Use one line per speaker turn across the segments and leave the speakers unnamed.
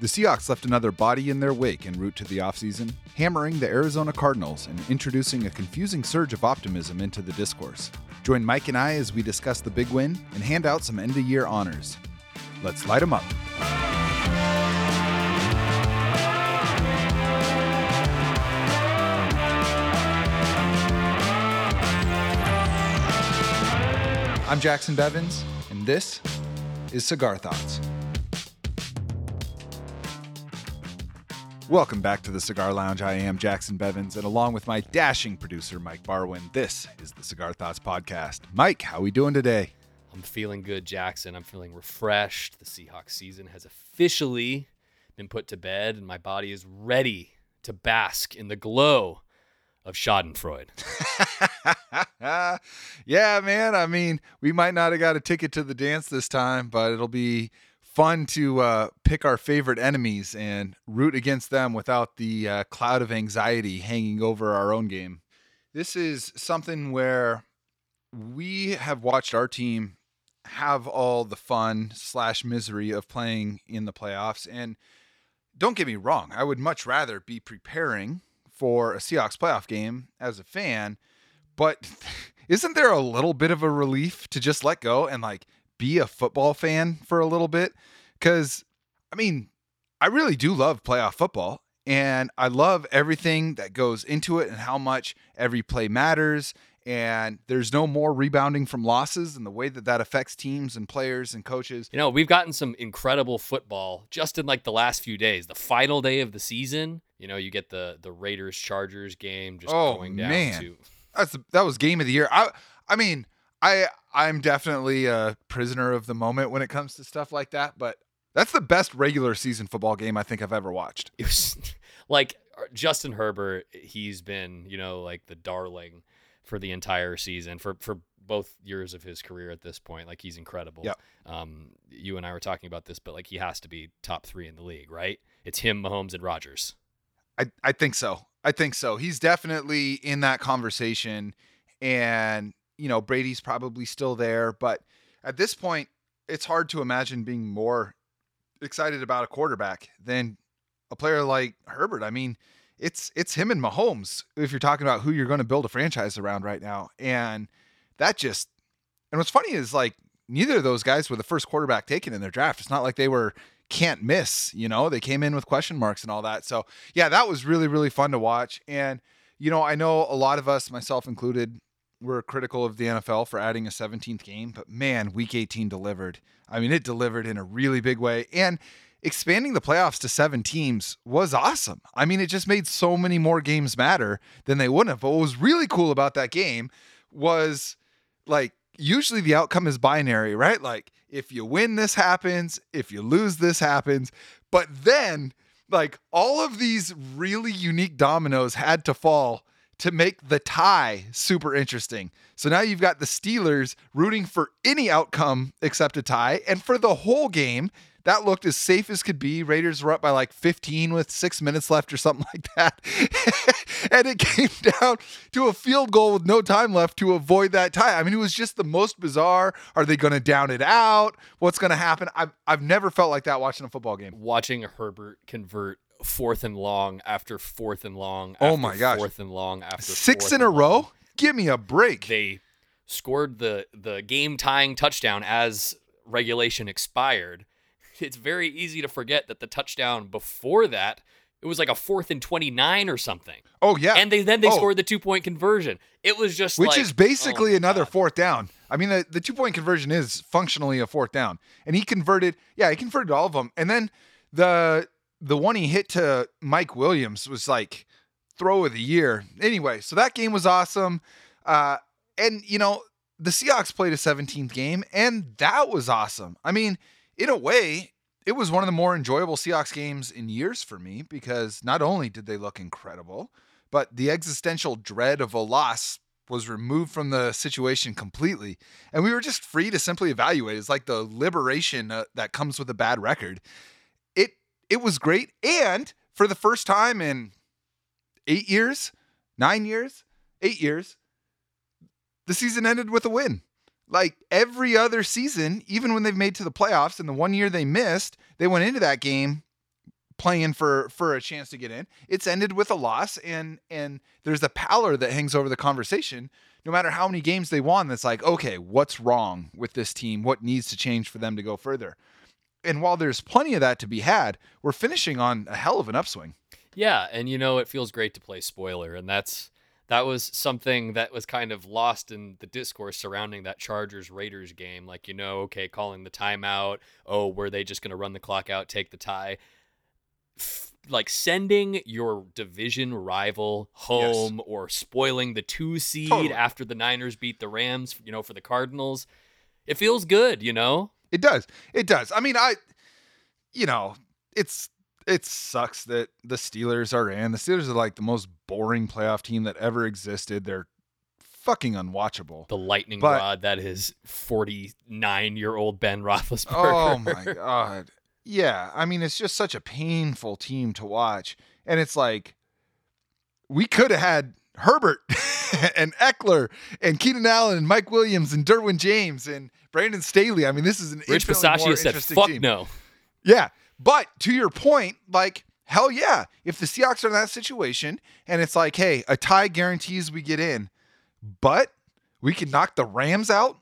The Seahawks left another body in their wake en route to the offseason, hammering the Arizona Cardinals and introducing a confusing surge of optimism into the discourse. Join Mike and I as we discuss the big win and hand out some end of year honors. Let's light them up. I'm Jacson Bevens, and this is Cigar Thoughts. Welcome back to the Cigar Lounge. I am Jacson Bevens, and along with my dashing producer Mike Barwin, this is the Cigar Thoughts podcast. Mike, how are we doing today?
I'm feeling good, Jacson. I'm feeling refreshed. The Seahawks season has officially been put to bed, and my body is ready to bask in the glow of Schadenfreude.
yeah, man. I mean, we might not have got a ticket to the dance this time, but it'll be fun to uh, pick our favorite enemies and root against them without the uh, cloud of anxiety hanging over our own game. This is something where we have watched our team have all the fun slash misery of playing in the playoffs. And don't get me wrong, I would much rather be preparing for a Seahawks playoff game as a fan, but isn't there a little bit of a relief to just let go and like be a football fan for a little bit? Because, I mean, I really do love playoff football and I love everything that goes into it and how much every play matters. And there's no more rebounding from losses and the way that that affects teams and players and coaches.
You know, we've gotten some incredible football just in like the last few days. The final day of the season, you know, you get the the Raiders Chargers game just
Oh,
going down
man.
to
That's that was game of the year. I I mean, I I'm definitely a prisoner of the moment when it comes to stuff like that, but that's the best regular season football game I think I've ever watched.
it was like uh, Justin Herbert, he's been, you know, like the darling for the entire season for for both years of his career at this point. Like he's incredible.
Yep.
Um, you and I were talking about this, but like he has to be top three in the league, right? It's him, Mahomes, and Rodgers.
I I think so. I think so. He's definitely in that conversation and you know, Brady's probably still there, but at this point it's hard to imagine being more excited about a quarterback than a player like Herbert. I mean, it's it's him and Mahomes if you're talking about who you're going to build a franchise around right now. And that just and what's funny is like neither of those guys were the first quarterback taken in their draft. It's not like they were can't miss, you know. They came in with question marks and all that. So, yeah, that was really really fun to watch and you know, I know a lot of us, myself included, were critical of the NFL for adding a 17th game, but man, week 18 delivered. I mean, it delivered in a really big way. And expanding the playoffs to seven teams was awesome. I mean, it just made so many more games matter than they wouldn't have. But what was really cool about that game was like, usually the outcome is binary, right? Like, if you win, this happens. If you lose, this happens. But then, like, all of these really unique dominoes had to fall to make the tie super interesting. So now you've got the Steelers rooting for any outcome except a tie. And for the whole game, that looked as safe as could be. Raiders were up by like 15 with six minutes left or something like that. and it came down to a field goal with no time left to avoid that tie. I mean, it was just the most bizarre. Are they going to down it out? What's going to happen? I've, I've never felt like that watching a football game.
Watching Herbert convert fourth and long after fourth and long.
Oh my gosh.
Fourth and long after
Six in a row?
long.
Give me a break.
They scored the the game tying touchdown as regulation expired. It's very easy to forget that the touchdown before that it was like a fourth and twenty nine or something,
oh, yeah.
and they then they
Oh.
scored the two point conversion. It was just
which
like,
is basically
oh
another
God.
fourth down. I mean, the, the two point conversion is functionally a fourth down, and he converted. Yeah, he converted all of them, and then the the one he hit to Mike Williams was like throw of the year. Anyway, so that game was awesome, uh, and you know the Seahawks played a 17th game, and that was awesome. I mean, in a way. It was one of the more enjoyable Seahawks games in years for me because not only did they look incredible, but the existential dread of a loss was removed from the situation completely and we were just free to simply evaluate it's like the liberation uh, that comes with a bad record it was great and for the first time in 8 years 9 years 8 years the season ended with a win like every other season even when they've made to the playoffs and the one year they missed they went into that game playing for for a chance to get in. It's ended with a loss, and and there's a pallor that hangs over the conversation. No matter how many games they won, that's like, okay, what's wrong with this team? What needs to change for them to go further? And while there's plenty of that to be had, we're finishing on a hell of an upswing.
Yeah, and you know it feels great to play spoiler, and that's that was something that was kind of lost in the discourse surrounding that Chargers Raiders game. Like, you know, okay, calling the timeout. Oh, were they just going to run the clock out, take the tie? F- like sending your division rival home yes. or spoiling the two seed totally. after the Niners beat the Rams, you know, for the Cardinals. It feels good, you know?
It does. It does. I mean, I, you know, it's it sucks that the Steelers are in. The Steelers are like the most boring playoff team that ever existed. They're fucking unwatchable.
The lightning but, rod that is 49 year old Ben Roethlisberger.
Oh my god. Yeah, I mean it's just such a painful team to watch, and it's like we could have had Herbert and Ekeler and Keenan Allen and Mike Williams and Derwin James and Brandon Staley. I mean, this is an
Rich Bisaccia said, "Fuck team. no."
Yeah, but to your point, like, hell yeah. If the Seahawks are in that situation and it's like, hey, a tie guarantees we get in, but we can knock the Rams out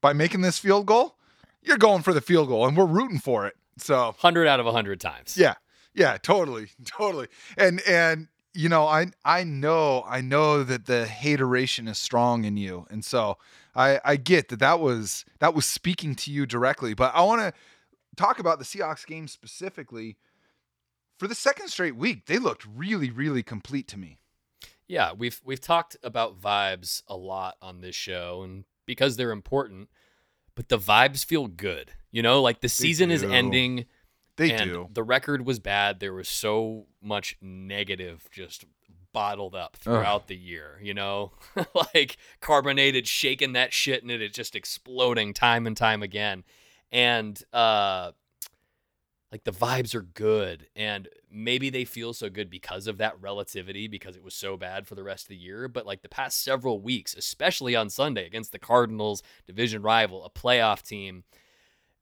by making this field goal, you're going for the field goal and we're rooting for it. So
100 out of 100 times.
Yeah. Yeah, totally. Totally. And and you know, I I know I know that the hateration is strong in you. And so I I get that that was that was speaking to you directly, but I want to talk about the Seahawks game specifically, for the second straight week, they looked really, really complete to me.
Yeah, we've we've talked about vibes a lot on this show, and because they're important, but the vibes feel good. You know, like the season is ending.
They
and
do.
The record was bad. There was so much negative just bottled up throughout Ugh. the year, you know? like carbonated, shaking that shit and it is just exploding time and time again and uh like the vibes are good and maybe they feel so good because of that relativity because it was so bad for the rest of the year but like the past several weeks especially on Sunday against the Cardinals division rival a playoff team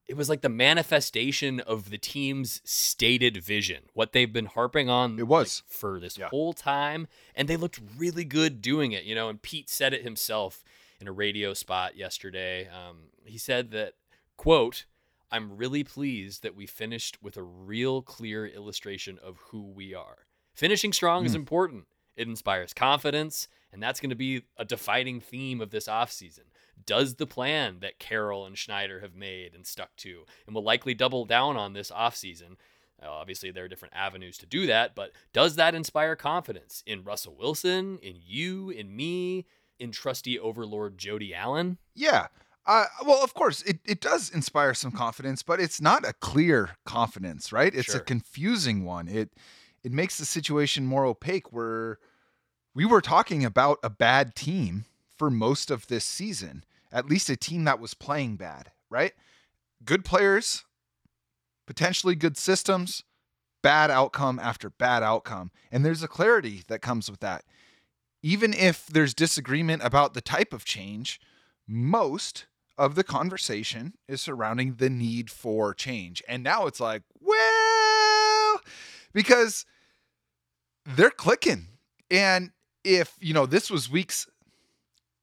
it was like the manifestation of the team's stated vision what they've been harping on
it was
like, for this yeah. whole time and they looked really good doing it you know and Pete said it himself in a radio spot yesterday um, he said that Quote, I'm really pleased that we finished with a real clear illustration of who we are. Finishing strong mm. is hmm. important. It inspires confidence, and that's going to be a defining theme of this offseason. Does the plan that Carroll and Schneider have made and stuck to, and will likely double down on this offseason, uh, obviously, there are different avenues to do that, but does that inspire confidence in Russell Wilson, in you, in me, in trusty overlord Jody Allen?
Yeah. Uh, well, of course, it, it does inspire some confidence, but it's not a clear confidence, right? It's sure. a confusing one. It it makes the situation more opaque. Where we were talking about a bad team for most of this season, at least a team that was playing bad, right? Good players, potentially good systems, bad outcome after bad outcome, and there's a clarity that comes with that. Even if there's disagreement about the type of change, most of the conversation is surrounding the need for change. And now it's like, well, because they're clicking. And if, you know, this was weeks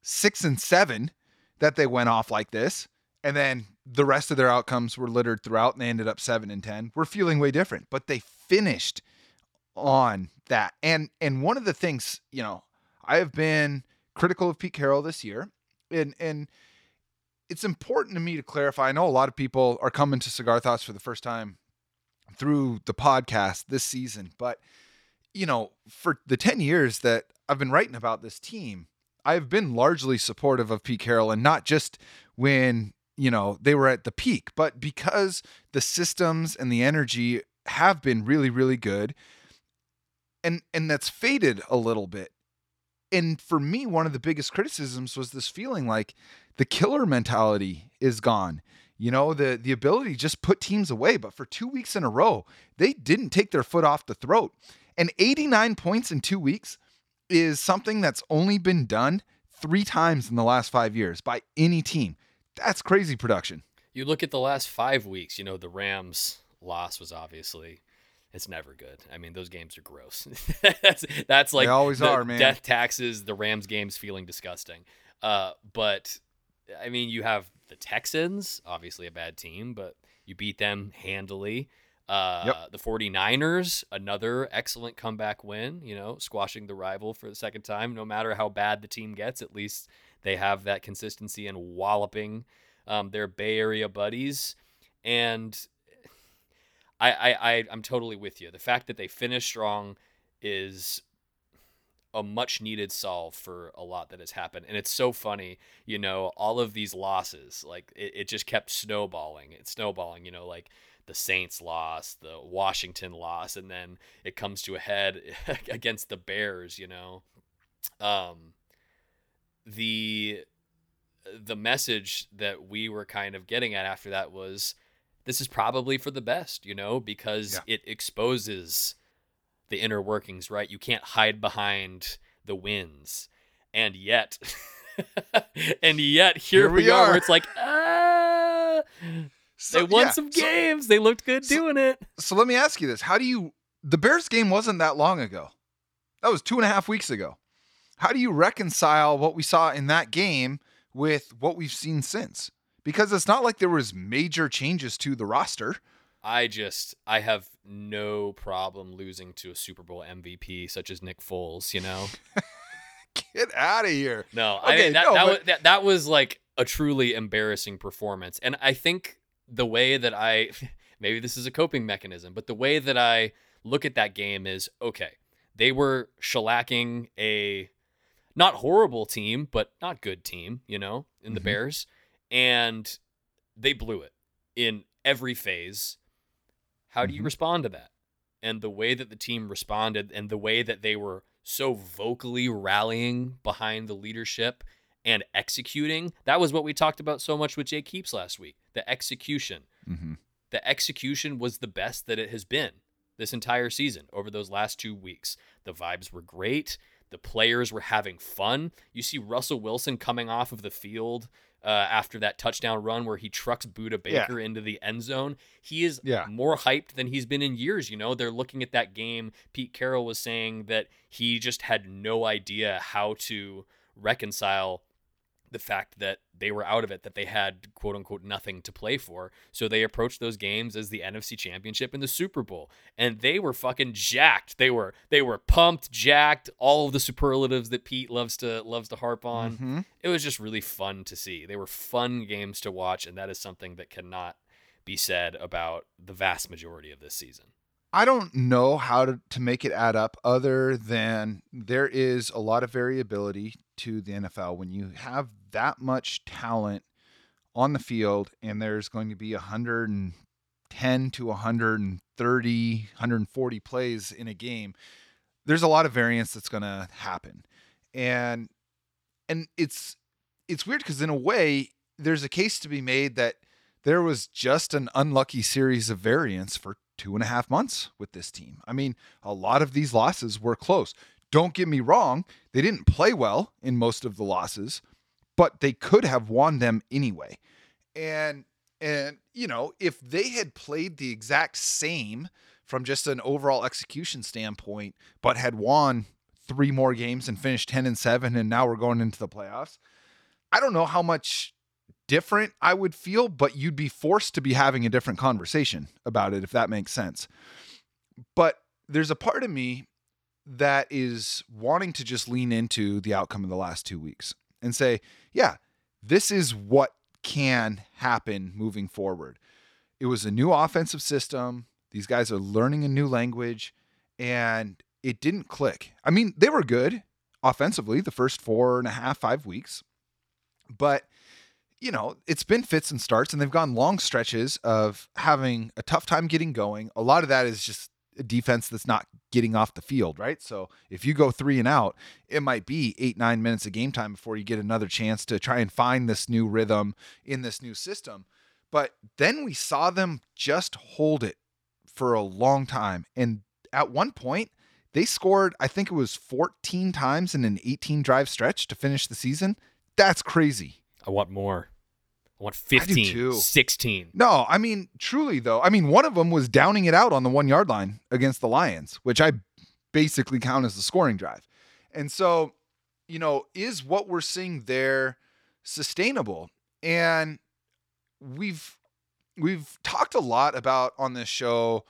six and seven that they went off like this, and then the rest of their outcomes were littered throughout and they ended up seven and 10, we're feeling way different. But they finished on that. And and one of the things, you know, I have been critical of Pete Carroll this year. And and it's important to me to clarify. I know a lot of people are coming to Cigar Thoughts for the first time through the podcast this season, but you know, for the 10 years that I've been writing about this team, I've been largely supportive of Pete Carroll and not just when, you know, they were at the peak, but because the systems and the energy have been really really good and and that's faded a little bit. And for me one of the biggest criticisms was this feeling like the killer mentality is gone. You know, the the ability just put teams away. But for two weeks in a row, they didn't take their foot off the throat. And 89 points in two weeks is something that's only been done three times in the last five years by any team. That's crazy production.
You look at the last five weeks, you know, the Rams loss was obviously It's never good. I mean, those games are gross. that's that's like
They always
the
are, man.
Death taxes. The Rams games feeling disgusting. Uh, but I mean, you have the Texans, obviously a bad team, but you beat them handily. Uh,
Yep.
The 49ers, another excellent comeback win, you know, squashing the rival for the second time. No matter how bad the team gets, at least they have that consistency and walloping um, their Bay Area buddies. And I, I, I, I'm totally with you. The fact that they finished strong is a much needed solve for a lot that has happened. And it's so funny, you know, all of these losses, like it, it just kept snowballing. It's snowballing, you know, like the Saints lost, the Washington loss, and then it comes to a head against the Bears, you know. Um the the message that we were kind of getting at after that was this is probably for the best, you know, because
Yeah.
it exposes the inner workings, right? You can't hide behind the wins. And yet, and yet, here,
Here
we, are. Where
are.
it's like, ah,
So,
they won
yeah,
some
so-
games. they looked good
so-
doing it.
So, let me ask you this: How do you? The Bears game wasn't that long ago. That was two and a half weeks ago. How do you reconcile what we saw in that game with what we've seen since? Because it's not like there was major changes to the roster.
I just, I have no problem losing to a Super Bowl MVP such as Nick Foles. You know.
Get out of here.
No, I
Okay,
mean that
no,
that,
but-
was, that that was like a truly embarrassing performance, and I think the way that I maybe this is a coping mechanism, but the way that I look at that game is okay. They were shellacking a not horrible team, but not good team, you know, in the
Mhm.
Bears, and they blew it in every phase. How do you
Mhm.
respond to that? And the way that the team responded, and the way that they were so vocally rallying behind the leadership and executing. That was what we talked about so much with Jake Heaps last week. The execution.
Mm-hmm.
The execution was the best that it has been this entire season over those last two weeks. The vibes were great. The players were having fun. You see Russell Wilson coming off of the field uh, after that touchdown run where he trucks Budda
Yeah.
Baker into the end zone. He is
Yeah.
more hyped than he's been in years. You know, they're looking at that game. Pete Carroll was saying that he just had no idea how to reconcile the fact that they were out of it, that they had quote unquote nothing to play for. So they approached those games as the NFC Championship and the Super Bowl. And they were fucking jacked. They were they were pumped, jacked, all of the superlatives that Pete loves to loves to harp on.
Mm-hmm.
It was just really fun to see. They were fun games to watch, and that is something that cannot be said about the vast majority of this season.
I don't know how to, to make it add up other than there is a lot of variability to the NFL when you have that much talent on the field and there's going to be 110 to 130 140 plays in a game there's a lot of variance that's going to happen. And and it's it's weird because in a way there's a case to be made that there was just an unlucky series of variance for two and a half months with this team. I mean, a lot of these losses were close. Don't get me wrong, they didn't play well in most of the losses, but they could have won them anyway. And and you know, if they had played the exact same from just an overall execution standpoint, but had won three more games and finished 10 and 7 and now we're going into the playoffs, I don't know how much different I would feel, but you'd be forced to be having a different conversation about it, if that makes sense. But there's a part of me that is wanting to just lean into the outcome of the last two weeks and say, yeah, this is what can happen moving forward. It was a new offensive system. These guys are learning a new language, and it didn't click. I mean, they were good offensively the first four and a half, five weeks, but you know, it's been fits and starts, and they've gone long stretches of having a tough time getting going. A lot of that is just a defense that's not getting off the field, right? So if you go three and out, it might be eight, nine minutes of game time before you get another chance to try and find this new rhythm in this new system. But then we saw them just hold it for a long time. And at one point, they scored, I think it was 14 times in an 18 drive stretch to finish the season. That's crazy.
I want more. Want 15, 16.
No, I mean, truly though. I mean, one of them was downing it out on the one yard line against the Lions, which I basically count as the scoring drive. And so, you know, is what we're seeing there sustainable? And we've we've talked a lot about on this show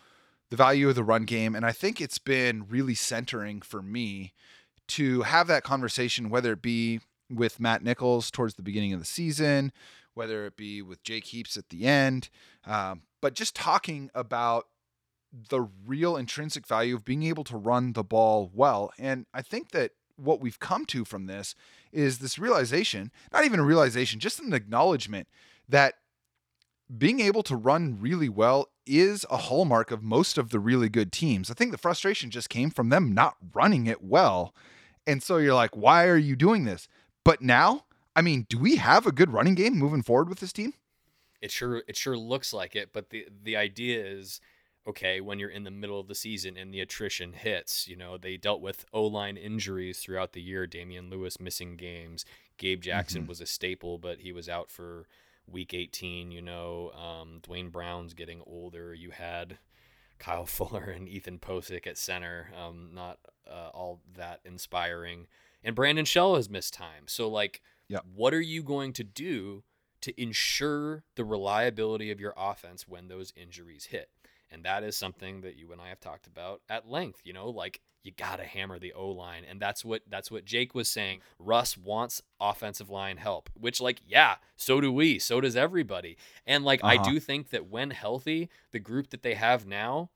the value of the run game, and I think it's been really centering for me to have that conversation, whether it be with Matt Nichols towards the beginning of the season, whether it be with Jake Heaps at the end, um, but just talking about the real intrinsic value of being able to run the ball well. And I think that what we've come to from this is this realization, not even a realization, just an acknowledgement that being able to run really well is a hallmark of most of the really good teams. I think the frustration just came from them not running it well. And so you're like, why are you doing this? But now, I mean, do we have a good running game moving forward with this team?
It sure it sure looks like it, but the the idea is okay, when you're in the middle of the season and the attrition hits, you know, they dealt with O line injuries throughout the year. Damien Lewis missing games. Gabe Jackson
Mhm.
was a staple, but he was out for week 18. You know, um, Duane Brown's getting older. You had Kyle Fuller and Ethan Pocic at center. Um, not uh, all that inspiring. And Brandon Shell has missed time. So, like,
Yep.
what are you going to do to ensure the reliability of your offense when those injuries hit? And that is something that you and I have talked about at length. You know, like you gotta hammer the O line, and that's what that's what Jake was saying. Russ wants offensive line help, which like yeah, so do we, so does everybody. And like I
Uh-huh.
do think that when healthy, the group that they have now,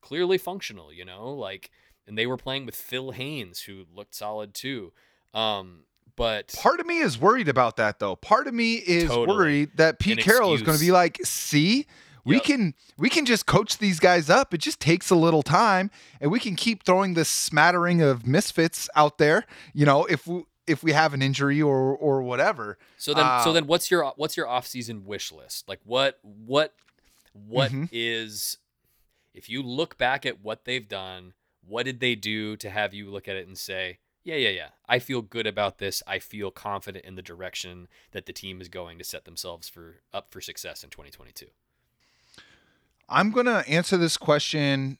clearly functional. You know, like and they were playing with Phil Haynes, who looked solid too. Um, but
Part of me is worried about that though. Part of me is
Totally.
worried that Pete Carroll is going to be like, "See, we
Yep.
can we can just coach these guys up. It just takes a little time, and we can keep throwing this smattering of misfits out there. You know, if we if we have an injury or or whatever.
So then, so
Uh,
then, what's your what's your off season wish list? Like, what what what is
Mhm.
if you look back at what they've done? What did they do to have you look at it and say, yeah, yeah, yeah, I feel good about this. I feel confident in the direction that the team is going to set themselves for up for success in 2022.
I'm going to answer this question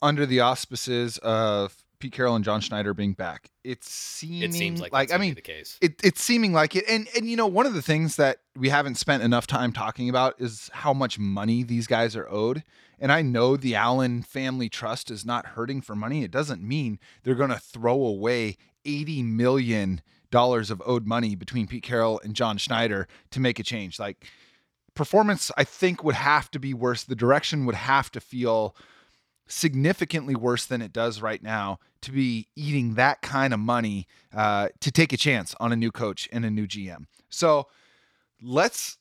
under the auspices of Pete Carroll and John Schneider being back. It's seeming
It seems like,
like I mean
the case.
it, it's seeming like it and and you know one of the things that we haven't spent enough time talking about is how much money these guys are owed and i know the allen family trust is not hurting for money it doesn't mean they're going to throw away 80 million dollars of owed money between pete carroll and john schneider to make a change like performance i think would have to be worse the direction would have to feel significantly worse than it does right now to be eating that kind of money uh, to take a chance on a new coach and a new GM. So let's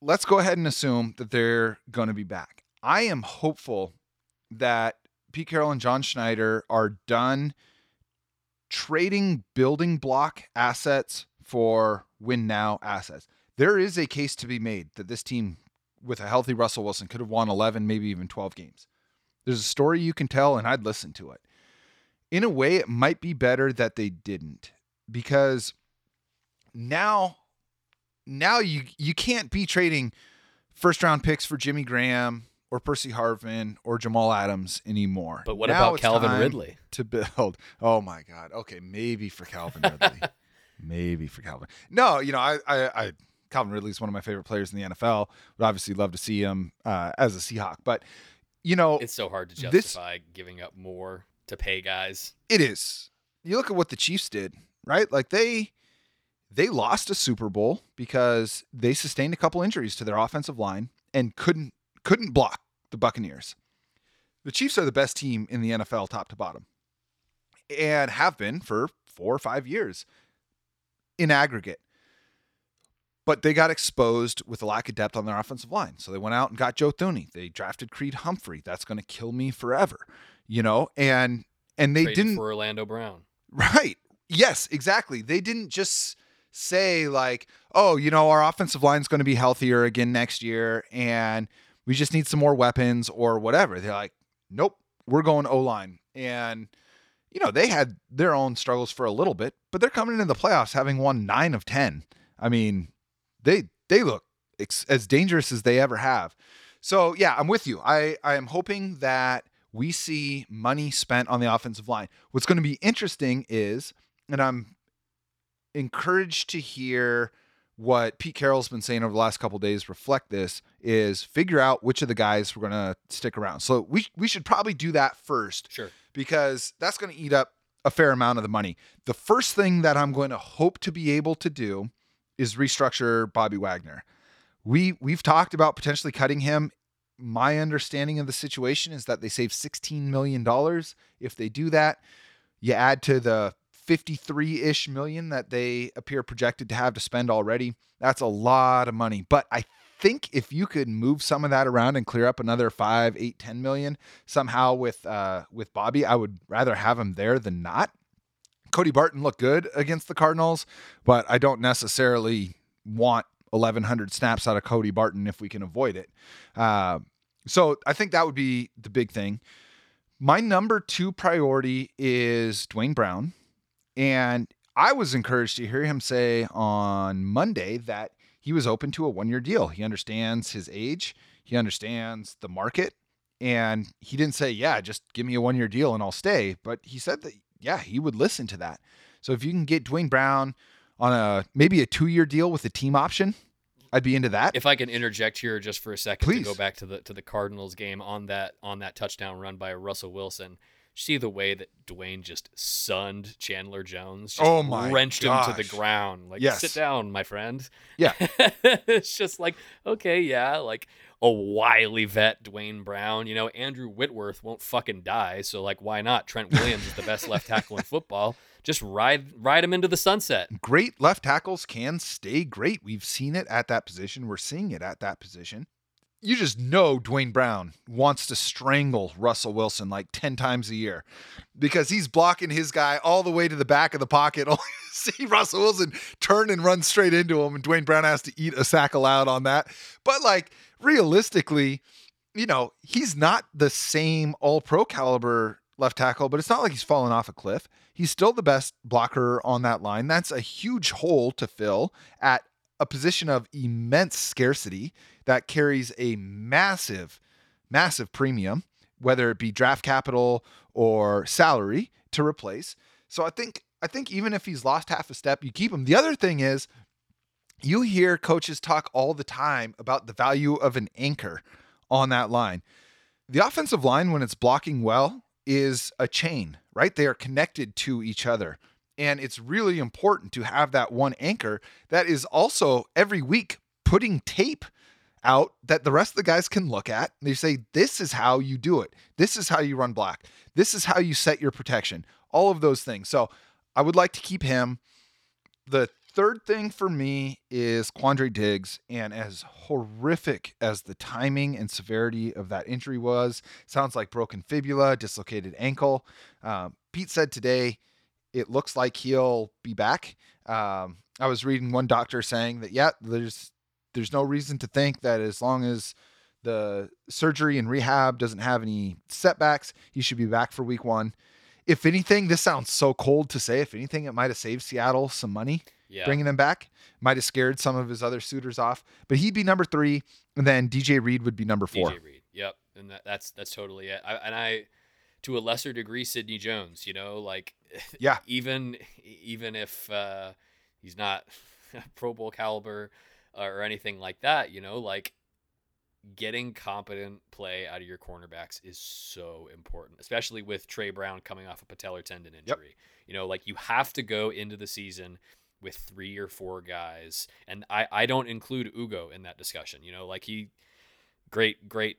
let's go ahead and assume that they're going to be back. I am hopeful that Pete Carroll and John Schneider are done trading building block assets for win now assets. There is a case to be made that this team with a healthy Russell Wilson could have won 11, maybe even 12 games. There's a story you can tell, and I'd listen to it. In a way, it might be better that they didn't because now, now you you can't be trading first round picks for Jimmy Graham or Percy Harvin or Jamal Adams anymore.
But what
Now
about Calvin Ridley?
To build. Oh my God. Okay, maybe for Calvin Ridley. maybe for Calvin. No, you know, I, I, I Calvin Ridley is one of my favorite players in the NFL. Would obviously love to see him uh, as a Seahawk, but you know,
It's so hard to
This-
justify giving up more to pay guys.
It is. You look at what the Chiefs did, right? Like they they lost a Super Bowl because they sustained a couple injuries to their offensive line and couldn't couldn't block the Buccaneers. The Chiefs are the best team in the NFL top to bottom. And have been for 4 or 5 years in aggregate. But they got exposed with a lack of depth on their offensive line. So they went out and got Joe Thuney. They drafted Creed Humphrey. That's going to kill me forever. You know, and and they
Traded
didn't
for Orlando Brown.
Right. Yes, exactly. They didn't just say like, "Oh, you know, our offensive line's going to be healthier again next year and we just need some more weapons or whatever." They're like, "Nope, we're going O-line." And you know, they had their own struggles for a little bit, but they're coming into the playoffs having won 9 of 10. I mean, they they look ex- as dangerous as they ever have. So yeah, I'm with you. I I am hoping that we see money spent on the offensive line. What's going to be interesting is, and I'm encouraged to hear what Pete Carroll's been saying over the last couple days reflect this is figure out which of the guys we're going to stick around. So we we should probably do that first.
Sure.
Because that's going to eat up a fair amount of the money. The first thing that I'm going to hope to be able to do is restructure Bobby Wagner. We we've talked about potentially cutting him. My understanding of the situation is that they save 16 million dollars if they do that. You add to the 53-ish million that they appear projected to have to spend already. That's a lot of money. But I think if you could move some of that around and clear up another five, eight, ten million somehow with uh, with Bobby, I would rather have him there than not. Cody Barton looked good against the Cardinals, but I don't necessarily want 1,100 snaps out of Cody Barton if we can avoid it. Uh, so I think that would be the big thing. My number two priority is Duane Brown. And I was encouraged to hear him say on Monday that he was open to a one year deal. He understands his age, he understands the market. And he didn't say, yeah, just give me a one year deal and I'll stay. But he said that, yeah, he would listen to that. So if you can get Duane Brown on a maybe a two year deal with a team option, I'd be into that.
If I can interject here just for a second
Please.
to go back to the to the Cardinals game on that on that touchdown run by Russell Wilson. See the way that Duane just sunned Chandler Jones. Just
Oh my
wrenched him to the ground. Like
Yes.
sit down, my friend.
Yeah.
it's just like, okay, yeah, like a wily vet, Duane Brown. You know, Andrew Whitworth won't fucking die, so like why not? Trent Williams is the best left tackle in football. Just ride ride him into the sunset.
great left tackles can stay great. We've seen it at that position. We're seeing it at that position. You just know Duane Brown wants to strangle Russell Wilson like 10 times a year because he's blocking his guy all the way to the back of the pocket. Only see Russell Wilson turn and run straight into him, and Duane Brown has to eat a sack aloud on that. But like realistically, you know, he's not the same all pro caliber left tackle, but it's not like he's fallen off a cliff. He's still the best blocker on that line. That's a huge hole to fill at a position of immense scarcity that carries a massive, massive premium, whether it be draft capital or salary to replace. So I think I think even if he's lost half a step, you keep him. The other thing is you hear coaches talk all the time about the value of an anchor on that line. The offensive line, when it's blocking well, is a chain, right? They are connected to each other. And it's really important to have that one anchor that is also every week putting tape out that the rest of the guys can look at. They say, This is how you do it. This is how you run block. This is how you set your protection. All of those things. So I would like to keep him. The third thing for me is Quandre Diggs. And as horrific as the timing and severity of that injury was, sounds like broken fibula, dislocated ankle. Um, Pete said today it looks like he'll be back. Um, I was reading one doctor saying that, yeah, there's there's no reason to think that as long as the surgery and rehab doesn't have any setbacks, he should be back for week one. If anything, this sounds so cold to say. If anything, it might have saved Seattle some money
Yeah.
bringing them back. Might have scared some of his other suitors off, but he'd be number three, and then DJ Reed would be number four.
DJ Reed. Yep, and that, that's that's totally it. I, and I, to a lesser degree, Sidney Jones. You know, like
Yeah.
even even if uh, he's not Pro Bowl caliber uh, or anything like that, you know, like getting competent play out of your cornerbacks is so important, especially with Tre Brown coming off a patellar tendon injury. You know, like you have to go into the season with three or four guys, and I I don't include Ugo in that discussion. You know, like he great great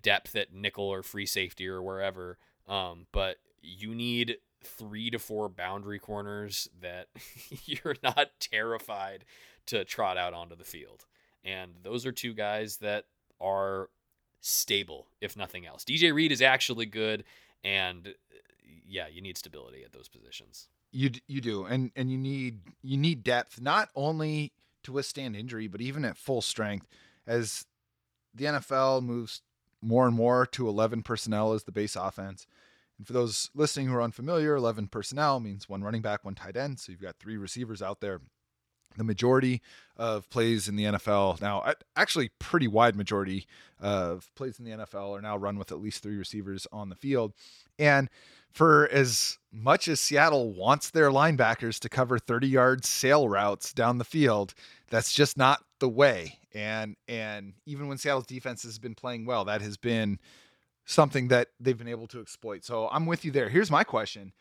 depth at nickel or free safety or wherever, um, but you need three to four boundary corners that you're not terrified to trot out onto the field. And those are two guys that are stable, if nothing else. DJ Reed is actually good, and uh, yeah, you need stability at those positions.
You you do, and and you need you need depth not only to withstand injury, but even at full strength. As the NFL moves more and more to eleven personnel as the base offense, and for those listening who are unfamiliar, eleven personnel means one running back, one tight end. So you've got three receivers out there. the majority of plays in the NFL now, actually, pretty wide majority of plays in the NFL are now run with at least three receivers on the field. And for as much as Seattle wants their linebackers to cover 30 yard sail routes down the field, that's just not the way. And and even when Seattle's defense has been playing well, that has been something that they've been able to exploit. So I'm with you there. Here's my question.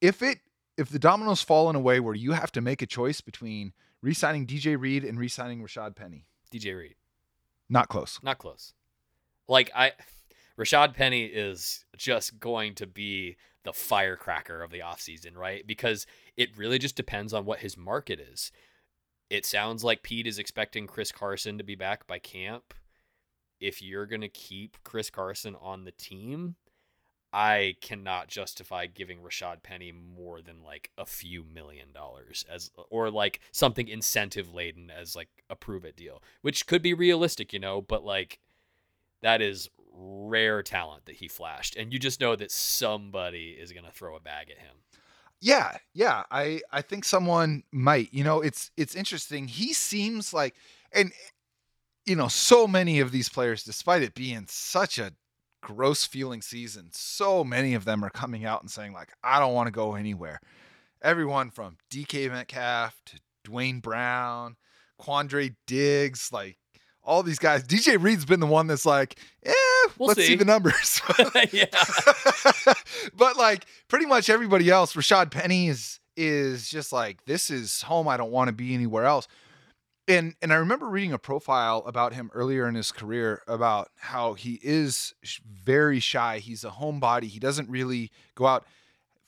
If it if the dominoes fall in a way where you have to make a choice between re-signing DJ Reed and re-signing Rashad Penny.
DJ Reed.
Not close.
Not close. Like I Rashad Penny is just going to be the firecracker of the offseason, right? Because it really just depends on what his market is. It sounds like Pete is expecting Chris Carson to be back by camp. If you're going to keep Chris Carson on the team, I cannot justify giving Rashad Penny more than like a few million dollars as or like something incentive laden as like a prove it deal, which could be realistic, you know, but like that is rare talent that he flashed and you just know that somebody is going to throw a bag at him.
Yeah, yeah, I I think someone might. You know, it's it's interesting. He seems like and you know, so many of these players despite it being such a gross feeling season, so many of them are coming out and saying like I don't want to go anywhere. Everyone from DK Metcalf to Duane Brown, Quandre Diggs, like all these guys. DJ Reed's been the one that's like, eh, we'll let's see. see the numbers. yeah. but like pretty much everybody else, Rashad Penny is is just like, this is home. I don't want to be anywhere else. And and I remember reading a profile about him earlier in his career about how he is very shy. He's a homebody. He doesn't really go out.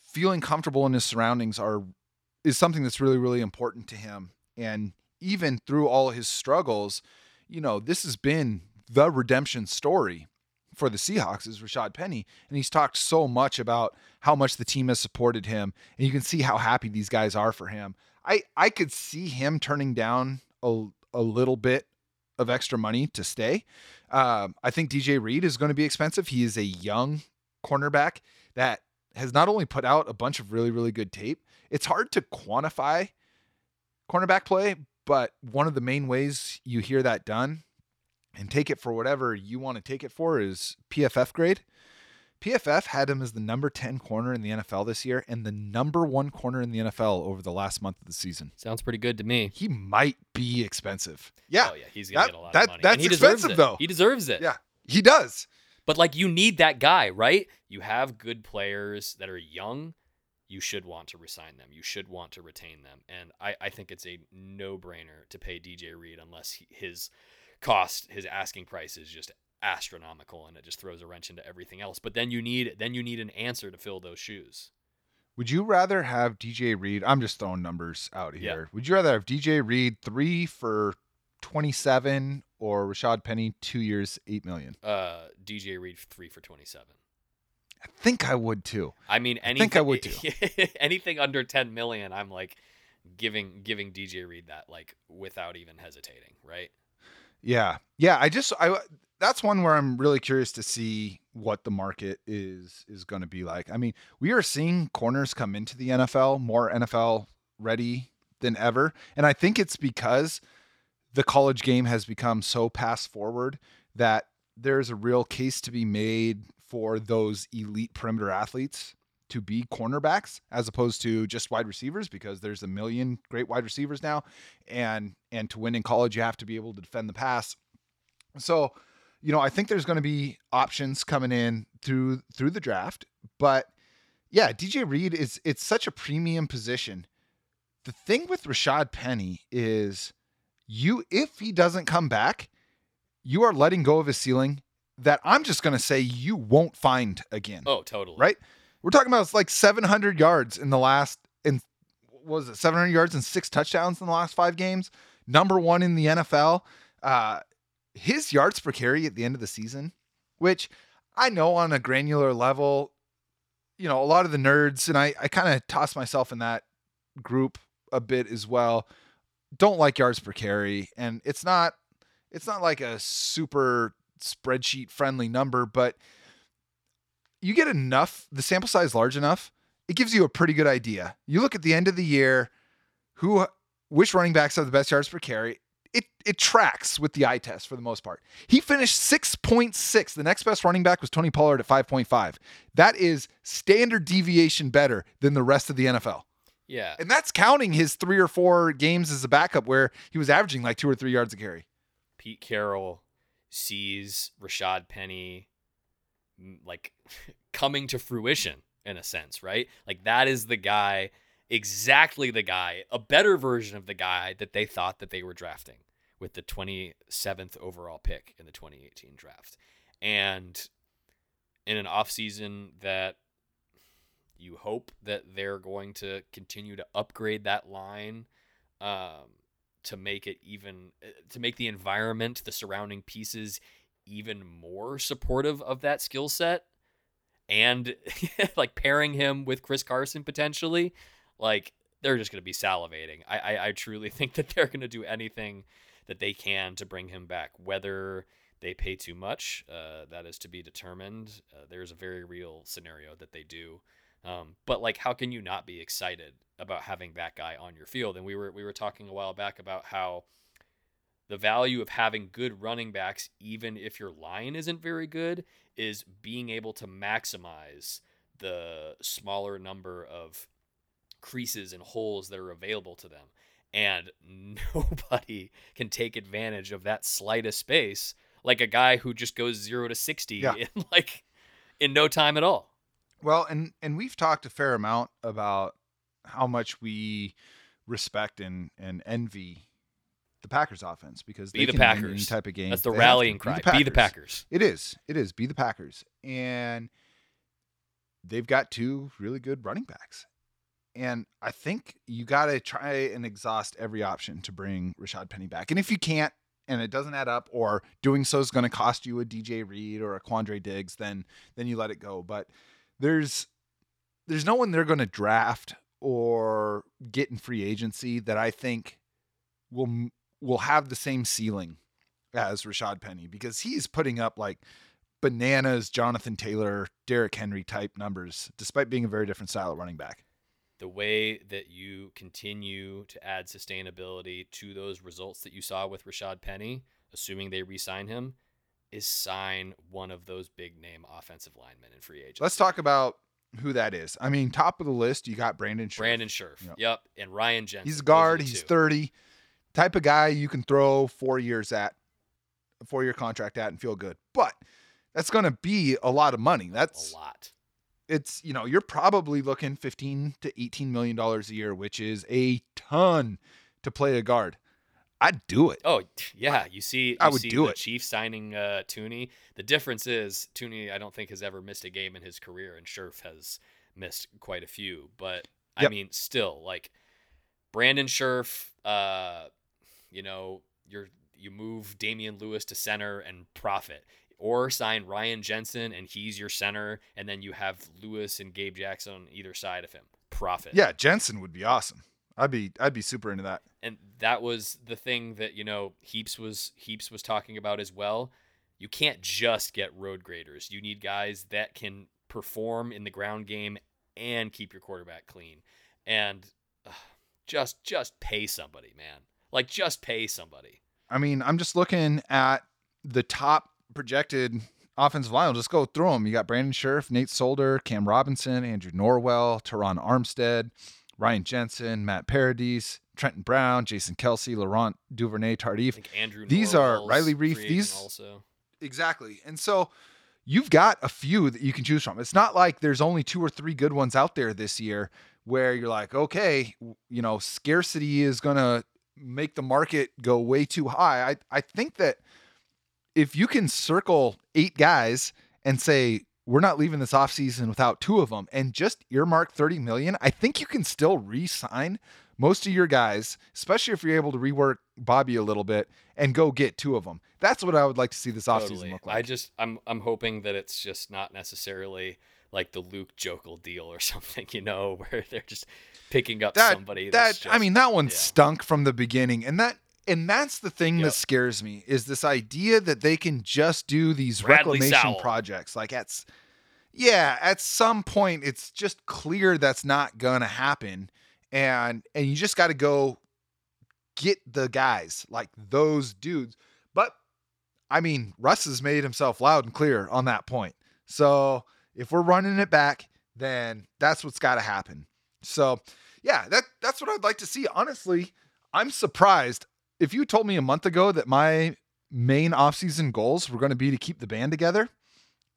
Feeling comfortable in his surroundings are is something that's really really important to him. And even through all his struggles, you know, this has been the redemption story for the Seahawks is Rashad Penny. And he's talked so much about how much the team has supported him. And you can see how happy these guys are for him. I, I could see him turning down a, a little bit of extra money to stay. Um, I think DJ Reed is going to be expensive. He is a young cornerback that has not only put out a bunch of really, really good tape, it's hard to quantify cornerback play, but one of the main ways you hear that done and take it for whatever you want to take it for is PFF grade. PFF had him as the number 10 corner in the NFL this year and the number one corner in the NFL over the last month of the season.
Sounds pretty good to me.
He might be expensive. Yeah.
Oh, yeah. He's going to get a lot
that,
of money.
That's expensive, though.
He deserves it.
Yeah, he does.
But, like, you need that guy, right? You have good players that are young you should want to resign them. You should want to retain them. And I, I think it's a no brainer to pay DJ Reed unless he, his cost, his asking price is just astronomical and it just throws a wrench into everything else. But then you need then you need an answer to fill those shoes.
Would you rather have DJ Reed? I'm just throwing numbers out here. Yeah. Would you rather have DJ Reed three for 27 or Rashad Penny two years, eight million?
Uh, DJ Reed three for 27.
I think I would too.
I mean, anything, I think I would too. anything under 10 million, I'm like giving giving DJ Reed that like without even hesitating, right?
Yeah, yeah. I just I that's one where I'm really curious to see what the market is is going to be like. I mean, we are seeing corners come into the NFL more NFL ready than ever, and I think it's because the college game has become so pass forward that there's a real case to be made for those elite perimeter athletes to be cornerbacks as opposed to just wide receivers because there's a million great wide receivers now. And and to win in college you have to be able to defend the pass. So you know i think there's going to be options coming in through through the draft. But yeah dj reed is it's such a premium position. The thing with rashad penny is you if he doesn't come back you are letting go of his ceiling that I'm just going to say you won't find again.
Oh, totally.
Right? We're talking about like 700 yards in the last in was it 700 yards and six touchdowns in the last 5 games, number 1 in the NFL. Uh his yards per carry at the end of the season, which I know on a granular level, you know, a lot of the nerds and I I kind of toss myself in that group a bit as well. Don't like yards per carry and it's not it's not like a super spreadsheet friendly number, but you get enough, the sample size large enough, it gives you a pretty good idea. You look at the end of the year, who which running backs have the best yards per carry, it it tracks with the eye test for the most part. He finished 6.6. The next best running back was Tony Pollard at 5.5. That is standard deviation better than the rest of the NFL.
Yeah.
And that's counting his three or four games as a backup where he was averaging like two or three yards a carry.
Pete Carroll sees Rashad Penny like coming to fruition in a sense, right? Like that is the guy, exactly the guy, a better version of the guy that they thought that they were drafting with the 27th overall pick in the 2018 draft. And in an offseason that you hope that they're going to continue to upgrade that line um, to make it even to make the environment, the surrounding pieces even more supportive of that skill set and like pairing him with Chris Carson potentially, like they're just going to be salivating. I, I, I truly think that they're going to do anything that they can to bring him back. Whether they pay too much, uh, that is to be determined. Uh, there's a very real scenario that they do. Um, but like, how can you not be excited about having that guy on your field? And we were we were talking a while back about how the value of having good running backs, even if your line isn't very good, is being able to maximize the smaller number of creases and holes that are available to them. And nobody can take advantage of that slightest space like a guy who just goes zero to 60
Yeah.
in like in no time at all.
Well, and and we've talked a fair amount about how much we respect and and envy the Packers offense because
Be
they
the Packers.
type of game.
That's the
They have to.
rallying cry. Be the Packers.
It is. It is. Be the Packers. And they've got two really good running backs. And I think you got to try and exhaust every option to bring Rashad Penny back. And if you can't, and it doesn't add up, or doing so is going to cost you a DJ Reed or a Quandre Diggs, then then you let it go. But there's there's no one they're going to draft or get in free agency that I think will will have the same ceiling as Rashad Penny because he's putting up like bananas Jonathan Taylor, Derrick Henry type numbers, despite being a very different style of running back.
the way that you continue to add sustainability to those results that you saw with Rashad Penny, assuming they re-sign him, is sign one of those big name offensive linemen in free agency.
Let's talk about who that is. I mean, top of the list, you got Brandon Scherff.
Brandon Scherff.
Yep.
Yep. And Ryan Jensen.
He's a guard. He's
two.
30. Type of guy you can throw four years at, a four year contract at, and feel good. But that's going to be a lot of money. That's
a lot.
it's you know you're probably looking 15 to 18 million dollars a year which is a ton to play a guard i'd do it
Oh yeah, you see, you
I would
see
do
the
it.
Chief signing uh, Thuney. The difference is Thuney, I don't think has ever missed a game in his career, and Scherff has missed quite a few. But I mean, still, like Brandon Scherff, uh, you know, you're you move Damien Lewis to center and profit, or sign Ryan Jensen and he's your center, and then you have Lewis and Gabe Jackson on either side of him. Profit.
yeah jensen would be awesome i'd be i'd be super into that.
And that was the thing that you know heaps was heaps was talking about as well. You can't just get road graders. You need guys that can perform in the ground game and keep your quarterback clean. And uh, just just pay somebody man. Like just pay somebody.
I mean i'm just looking at the top projected offensive line. I'll just go through them you got brandon Scherff, nate solder cam robinson andrew norwell Terron armstead ryan jensen matt paradis trenton brown jason kelce laurent Duvernay Tardif.
andrew
These are Riley
Reiff,
these-
also
Exactly. And so you've got a few that you can choose from. It's not like there's only two or three good ones out there this year where you're like, okay, you know, scarcity is going to make the market go way too high. I, I think that if you can circle eight guys and say, we're not leaving this offseason without two of them and just earmark 30 million, I think you can still re sign most of your guys, especially if you're able to rework Bobby a little bit and go get two of them. That's what I would like to see this offseason
Totally.
look like.
I just I'm I'm hoping that it's just not necessarily like the Luke Joeckel deal or something, you know, where they're just picking up
that
somebody
that
that's
I mean that one
yeah.
stunk from the beginning and that and that's the thing
Yep.
that scares me is this idea that they can just do these
Bradley
reclamation
Sowell.
projects like at yeah at some point it's just clear that's not gonna happen and and you just got to go get the guys like those dudes. But I mean, Russ has made himself loud and clear on that point. So if we're running it back, then that's what's got to happen. So yeah, that that's what I'd like to see. Honestly, I'm surprised. If you told me a month ago that my main offseason goals were going to be to keep the band together,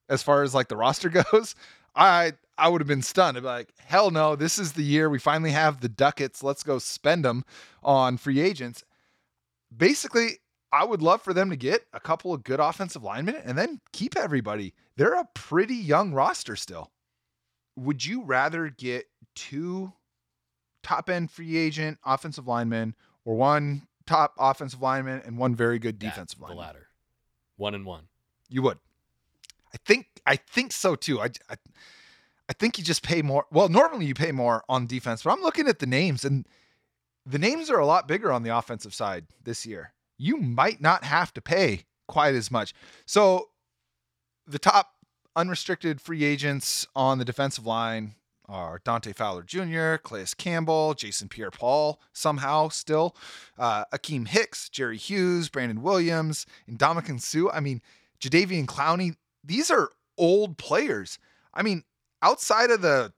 as far as like the roster goes, I I would have been stunned. I'd be like, hell no, this is the year we finally have the ducats. Let's go spend them on free agents. Basically, I would love for them to get a couple of good offensive linemen and then keep everybody. They're a pretty young roster still. Would you rather get two top end free agent offensive linemen or one top offensive lineman and one very good defensive
that,
lineman?
The latter. One and one.
You would. I think I think so too. I, I I think you just pay more. Well, normally you pay more on defense, but I'm looking at the names and the names are a lot bigger on the offensive side this year. You might not have to pay quite as much. So the top unrestricted free agents on the defensive line are Dante Fowler Jr., Calais Campbell, Jason Pierre Paul, somehow still, uh, Akiem Hicks, Jerry Hughes, Brandon Williams, and Ndamukong Suh. I mean, Jadeveon Clowney, these are old players. I mean, outside of the,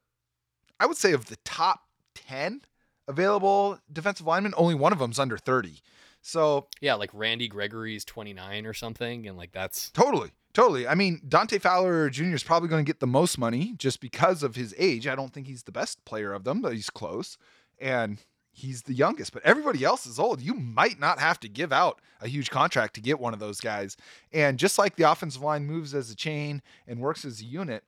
I would say of the top 10 available defensive linemen, only one of them's under 30. So
yeah, like Randy Gregory's 29 or something, and like that's
totally, totally. I mean, Dante Fowler Jr. is probably going to get the most money just because of his age. I don't think he's the best player of them, but he's close, and he's the youngest. But everybody else is old. You might not have to give out a huge contract to get one of those guys. And just like the offensive line moves as a chain and works as a unit,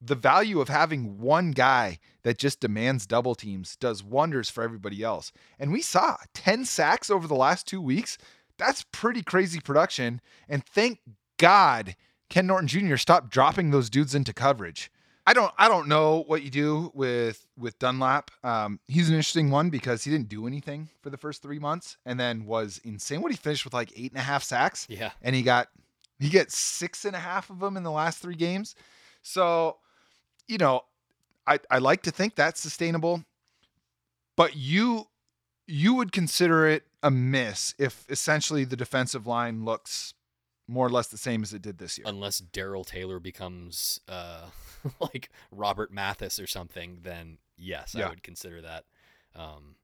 the value of having one guy that just demands double teams does wonders for everybody else. And we saw 10 sacks over the last two weeks. That's pretty crazy production. And thank God Ken Norton Jr. stopped dropping those dudes into coverage. I don't I don't know what you do with with Dunlap. Um, he's an interesting one because he didn't do anything for the first three months and then was insane. What he finished with like eight and a half sacks.
Yeah.
And he got he gets six and a half of them in the last three games. So you know, I, I like to think that's sustainable, but you you would consider it a miss if essentially the defensive line looks more or less the same as it did this year.
Unless Darrell Taylor becomes uh, like Robert Mathis or something, then yes, yeah. I would consider that. Um,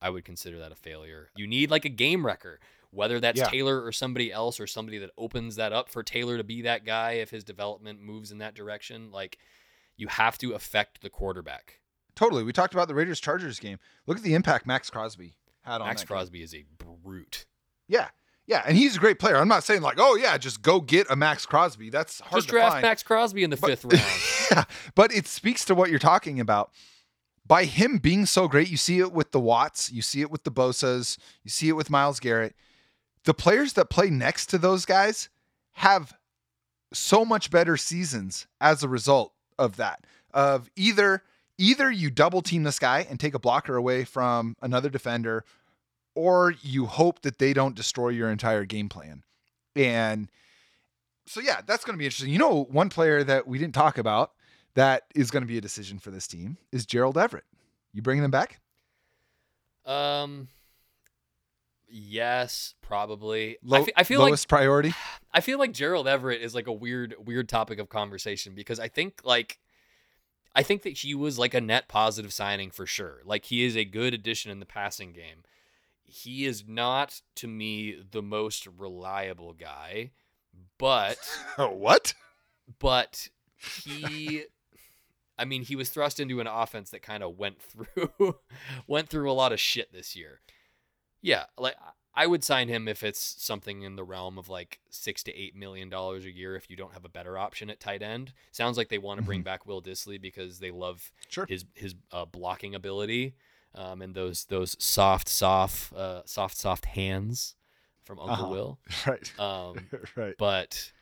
I would consider that a failure. You need like a game wrecker, whether that's yeah. Taylor or somebody else or somebody that opens that up for Taylor to be that guy if his development moves in that direction. Like you have to affect the quarterback.
Totally. We talked about the Raiders Chargers game. Look at the impact Maxx Crosby had on
Maxx Crosby game. is a brute.
Yeah. Yeah, and he's a great player. I'm not saying like, oh yeah, just go get a Maxx Crosby. That's hard
just draft
find.
Maxx Crosby in the but, fifth round.
yeah, but it speaks to what you're talking about. By him being so great, you see it with the Watts, you see it with the Bosa's, you see it with Myles Garrett. The players that play next to those guys have so much better seasons as a result of that of either either you double team this guy and take a blocker away from another defender or you hope that they don't destroy your entire game plan. And so yeah, that's going to be interesting. You know, one player that we didn't talk about that is going to be a decision for this team is Gerald Everett. You bringing him back?
Um yes, probably.
Low, I, feel, feel lowest like, priority.
I feel like Gerald Everett is like a weird weird topic of conversation because I think like I think that he was like a net positive signing for sure. Like he is a good addition in the passing game. He is not to me the most reliable guy, but
what?
But he I mean, he was thrust into an offense that kind of went through went through a lot of shit this year. Yeah, like I would sign him if it's something in the realm of like six to eight million dollars a year if you don't have a better option at tight end. Sounds like they want to bring mm-hmm. back Will Dissly because they love
sure.
his his uh, blocking ability um, and those those soft soft uh, soft soft hands from Uncle uh-huh. Will.
Right.
Um,
right.
But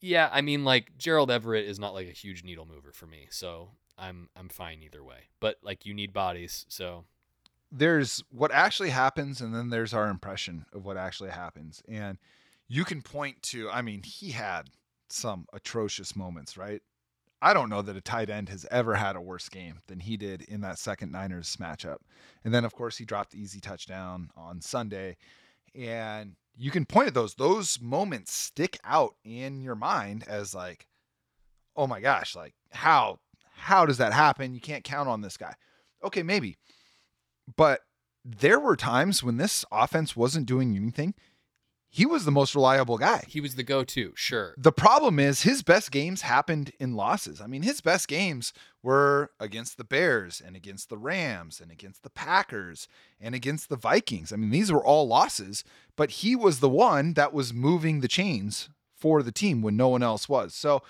yeah, I mean like Gerald Everett is not like a huge needle mover for me, so I'm I'm fine either way. But like you need bodies, so
there's what actually happens and then there's our impression of what actually happens and you can point to i mean he had some atrocious moments right I don't know that a tight end has ever had a worse game than he did in that second Niners matchup. And then, of course, he dropped the easy touchdown on Sunday. And you can point at those. Those moments stick out in your mind as like, oh my gosh, like how how does that happen? You can't count on this guy. Okay, maybe. But there were times when this offense wasn't doing anything he was the most reliable guy.
He was the go to, sure.
The problem is his best games happened in losses. I mean, his best games were against the Bears and against the Rams and against the Packers and against the Vikings. I mean, these were all losses, but he was the one that was moving the chains for the team when no one else was. So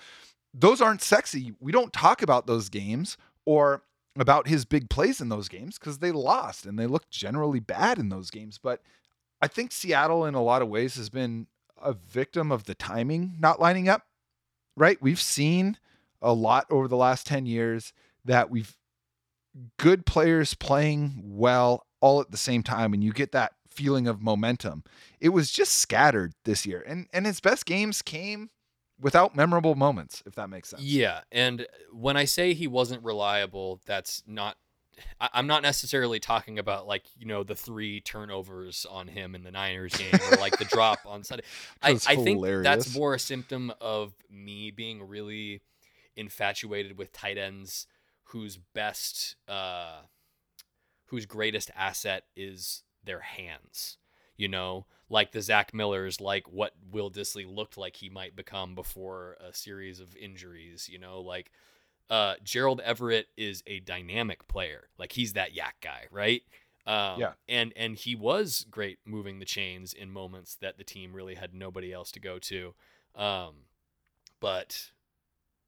those aren't sexy. We don't talk about those games or about his big plays in those games because they lost and they looked generally bad in those games. But I think Seattle, in a lot of ways, has been a victim of the timing not lining up. Right? We've seen a lot over the last 10 years that we've good players playing well all at the same time and you get that feeling of momentum. It was just scattered this year. And and his best games came without memorable moments, if that makes sense.
Yeah, and when I say he wasn't reliable, that's not I, am not necessarily talking about like you know the three turnovers on him in the Niners game or like the drop on Sunday. I, I think that's more a symptom of me being really infatuated with tight ends whose best, uh, whose greatest asset is their hands. You know, like the Zach Millers, like what Will Dissly looked like he might become before a series of injuries. You know, like uh, Gerald Everett is a dynamic player. Like he's that YAC guy, right? Um, yeah. And and he was great moving the chains in moments that the team really had nobody else to go to. Um, but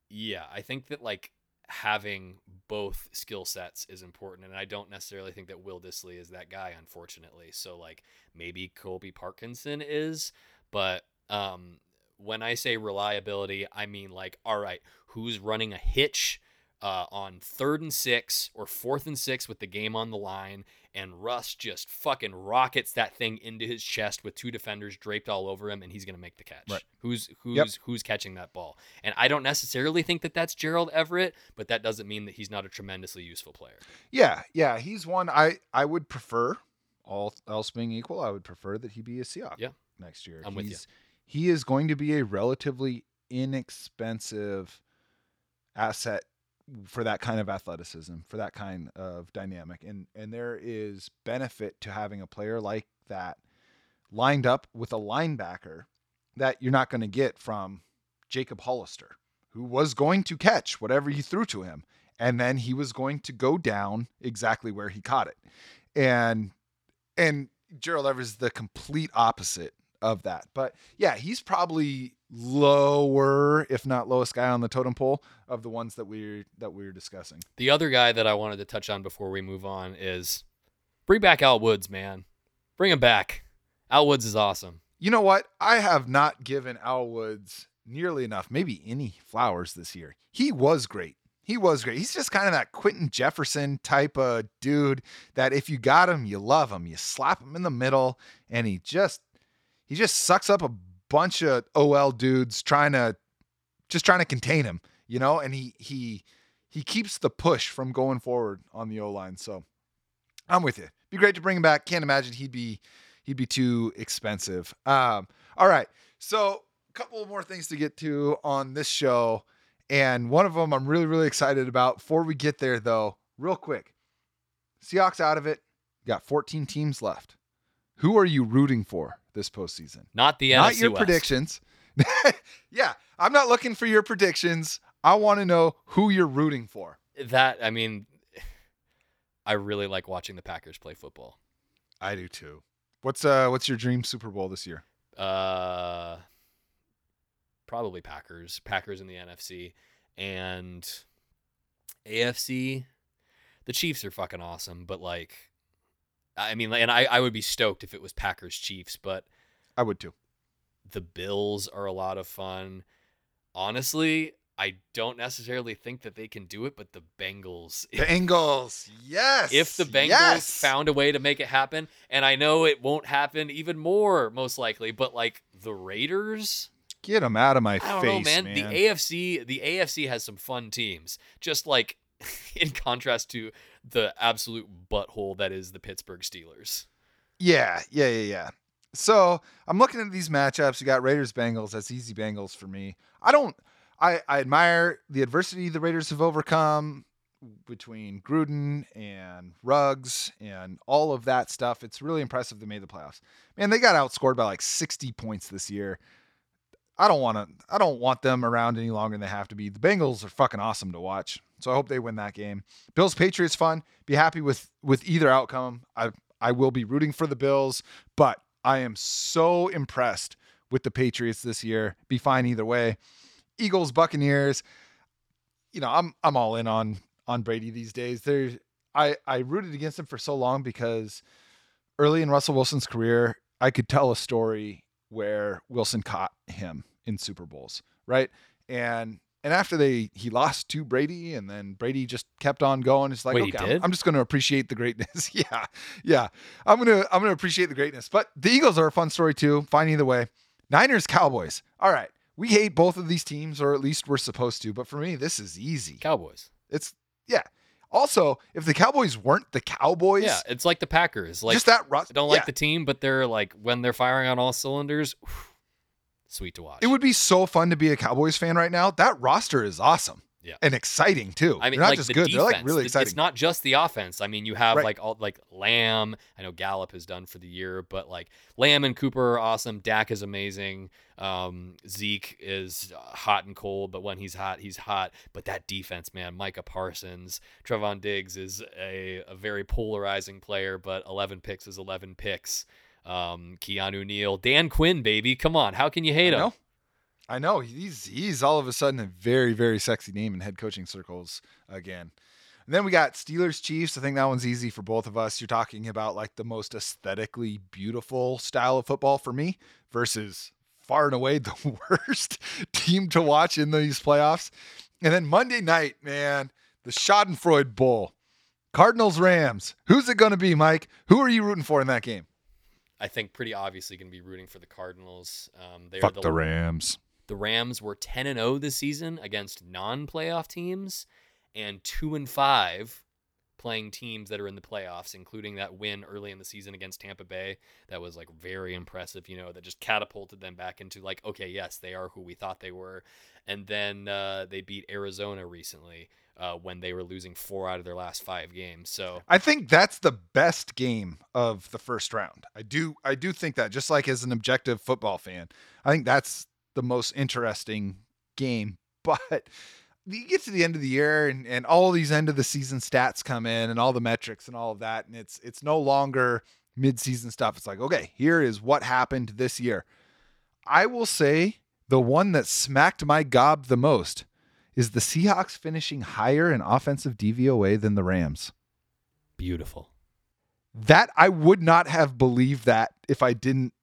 yeah, I think that like having both skill sets is important, and I don't necessarily think that Will Dissly is that guy, unfortunately. So like maybe Colby Parkinson is, but um, when I say reliability, I mean like, all right, who's running a hitch uh, on third and six or fourth and six with the game on the line, and Russ just fucking rockets that thing into his chest with two defenders draped all over him, and he's gonna make the catch. Right. Who's who's yep. who's catching that ball? And I don't necessarily think that that's Gerald Everett, but that doesn't mean that he's not a tremendously useful player.
Yeah, yeah, he's one I I would prefer. All else being equal, I would prefer that he be a Seahawk.
Yeah.
next year.
I'm
he's,
with you
he is going to be a relatively inexpensive asset for that kind of athleticism, for that kind of dynamic. And and there is benefit to having a player like that lined up with a linebacker that you're not going to get from Jacob Hollister, who was going to catch whatever you threw to him. And then he was going to go down exactly where he caught it. And and Gerald Everett is the complete opposite of that. But yeah, he's probably lower, if not lowest guy on the totem pole of the ones that we're that we are discussing.
The other guy that I wanted to touch on before we move on is bring back Al Woods, man. Bring him back. Al Woods is awesome.
You know what? I have not given Al Woods nearly enough, maybe any flowers this year. He was great. He was great. He's just kind of that Quinton Jefferson type of dude that if you got him, you love him. You slap him in the middle, and he just he just sucks up a bunch of OL dudes trying to just trying to contain him, you know, and he he he keeps the push from going forward on the O line. So I'm with you. Be great to bring him back. Can't imagine he'd be he'd be too expensive. Um, all right. So a couple more things to get to on this show. And one of them I'm really, really excited about. Before we get there, though, real quick Seahawks out of it. got 14 teams left. Who are you rooting for this postseason.
Not the
not
NFC
your
West.
predictions. yeah, I'm not looking for your predictions. I want to know who you're rooting for.
That I mean, I really like watching the Packers play football.
I do too. What's uh what's your dream Super Bowl this year?
Uh probably Packers. Packers in the NFC and AFC. The Chiefs are fucking awesome, but like I mean, and I, I would be stoked if it was Packers Chiefs, but
I would too.
The Bills are a lot of fun. Honestly, I don't necessarily think that they can do it, but the Bengals.
Bengals, yes.
If the Bengals
yes!
found a way to make it happen, and I know it won't happen even more, most likely, but like the Raiders.
Get them out of my
I
face,
know, man.
man.
The AFC, the AFC has some fun teams. Just like in contrast to the absolute butthole that is the Pittsburgh Steelers.
Yeah, yeah, yeah, yeah. So I'm looking at these matchups. You got Raiders Bengals. That's easy Bengals for me. I don't. I, I admire the adversity the Raiders have overcome between Gruden and Ruggs and all of that stuff. It's really impressive they made the playoffs. Man, they got outscored by like 60 points this year. I don't want to. I don't want them around any longer than they have to be. The Bengals are fucking awesome to watch. So I hope they win that game. Bills Patriots fun. Be happy with with either outcome. I I will be rooting for the Bills, but I am so impressed with the Patriots this year. Be fine either way. Eagles Buccaneers. You know, I'm I'm all in on on Brady these days. There I I rooted against him for so long because early in Russell Wilson's career, I could tell a story where Wilson caught him in Super Bowls, right? And and after they he lost to Brady, and then Brady just kept on going. It's like,
Wait,
okay, I'm. I'm just going to appreciate the greatness. yeah, yeah, I'm gonna I'm gonna appreciate the greatness. But the Eagles are a fun story too. Fine either way. Niners Cowboys. All right, we hate both of these teams, or at least we're supposed to. But for me, this is easy.
Cowboys.
It's. Also, if the Cowboys weren't the Cowboys,
Yeah, it's like the Packers. Like
just that rust.
I don't
yeah.
like the team, but they're like when they're firing on all cylinders, sweet to watch.
It would be so fun to be a Cowboys fan right now. That roster is awesome.
Yeah.
And exciting too.
I mean,
they're not
like
just
the
good.
defense.
They're like really exciting.
It's not just the offense. I mean, you have
Right.
like all like Lamb. I know Gallup has done for the year, but like Lamb and Cooper are awesome. Dak is amazing. Um, Zeke is uh, hot and cold, but when he's hot, he's hot. But that defense, man, Micah Parsons, Trevon Diggs is a, a very polarizing player, but 11 picks is 11 picks. Um, Keanu Neal, Dan Quinn, baby, come on, how can you hate him?
Know. I know. He's he's all of a sudden a very very sexy name in head coaching circles again. And then we got Steelers Chiefs. I think that one's easy for both of us. You're talking about like the most aesthetically beautiful style of football for me versus far and away the worst team to watch in these playoffs. And then Monday night, man, the Schadenfreude Bowl. Cardinals Rams. Who's it going to be, Mike? Who are you rooting for in that game?
I think pretty obviously going to be rooting for the Cardinals. Um, they are
Fuck
the
the Rams.
The Rams were 10 and 0 this season against non-playoff teams and 2 and 5 playing teams that are in the playoffs, including that win early in the season against Tampa Bay. That was like very impressive, you know, that just catapulted them back into like, okay, yes, they are who we thought they were. And then uh, they beat Arizona recently uh, when they were losing four out of their last five games. So
I think that's the best game of the first round. I do I do think that just like as an objective football fan, I think that's the most interesting game. But you get to the end of the year and, and all these end of the season stats come in and all the metrics and all of that, and it's it's no longer mid-season stuff. It's like, okay, here is what happened this year. I will say the one that smacked my gob the most is the Seahawks finishing higher in offensive DVOA than the Rams.
beautiful.
That I would not have believed that if I didn't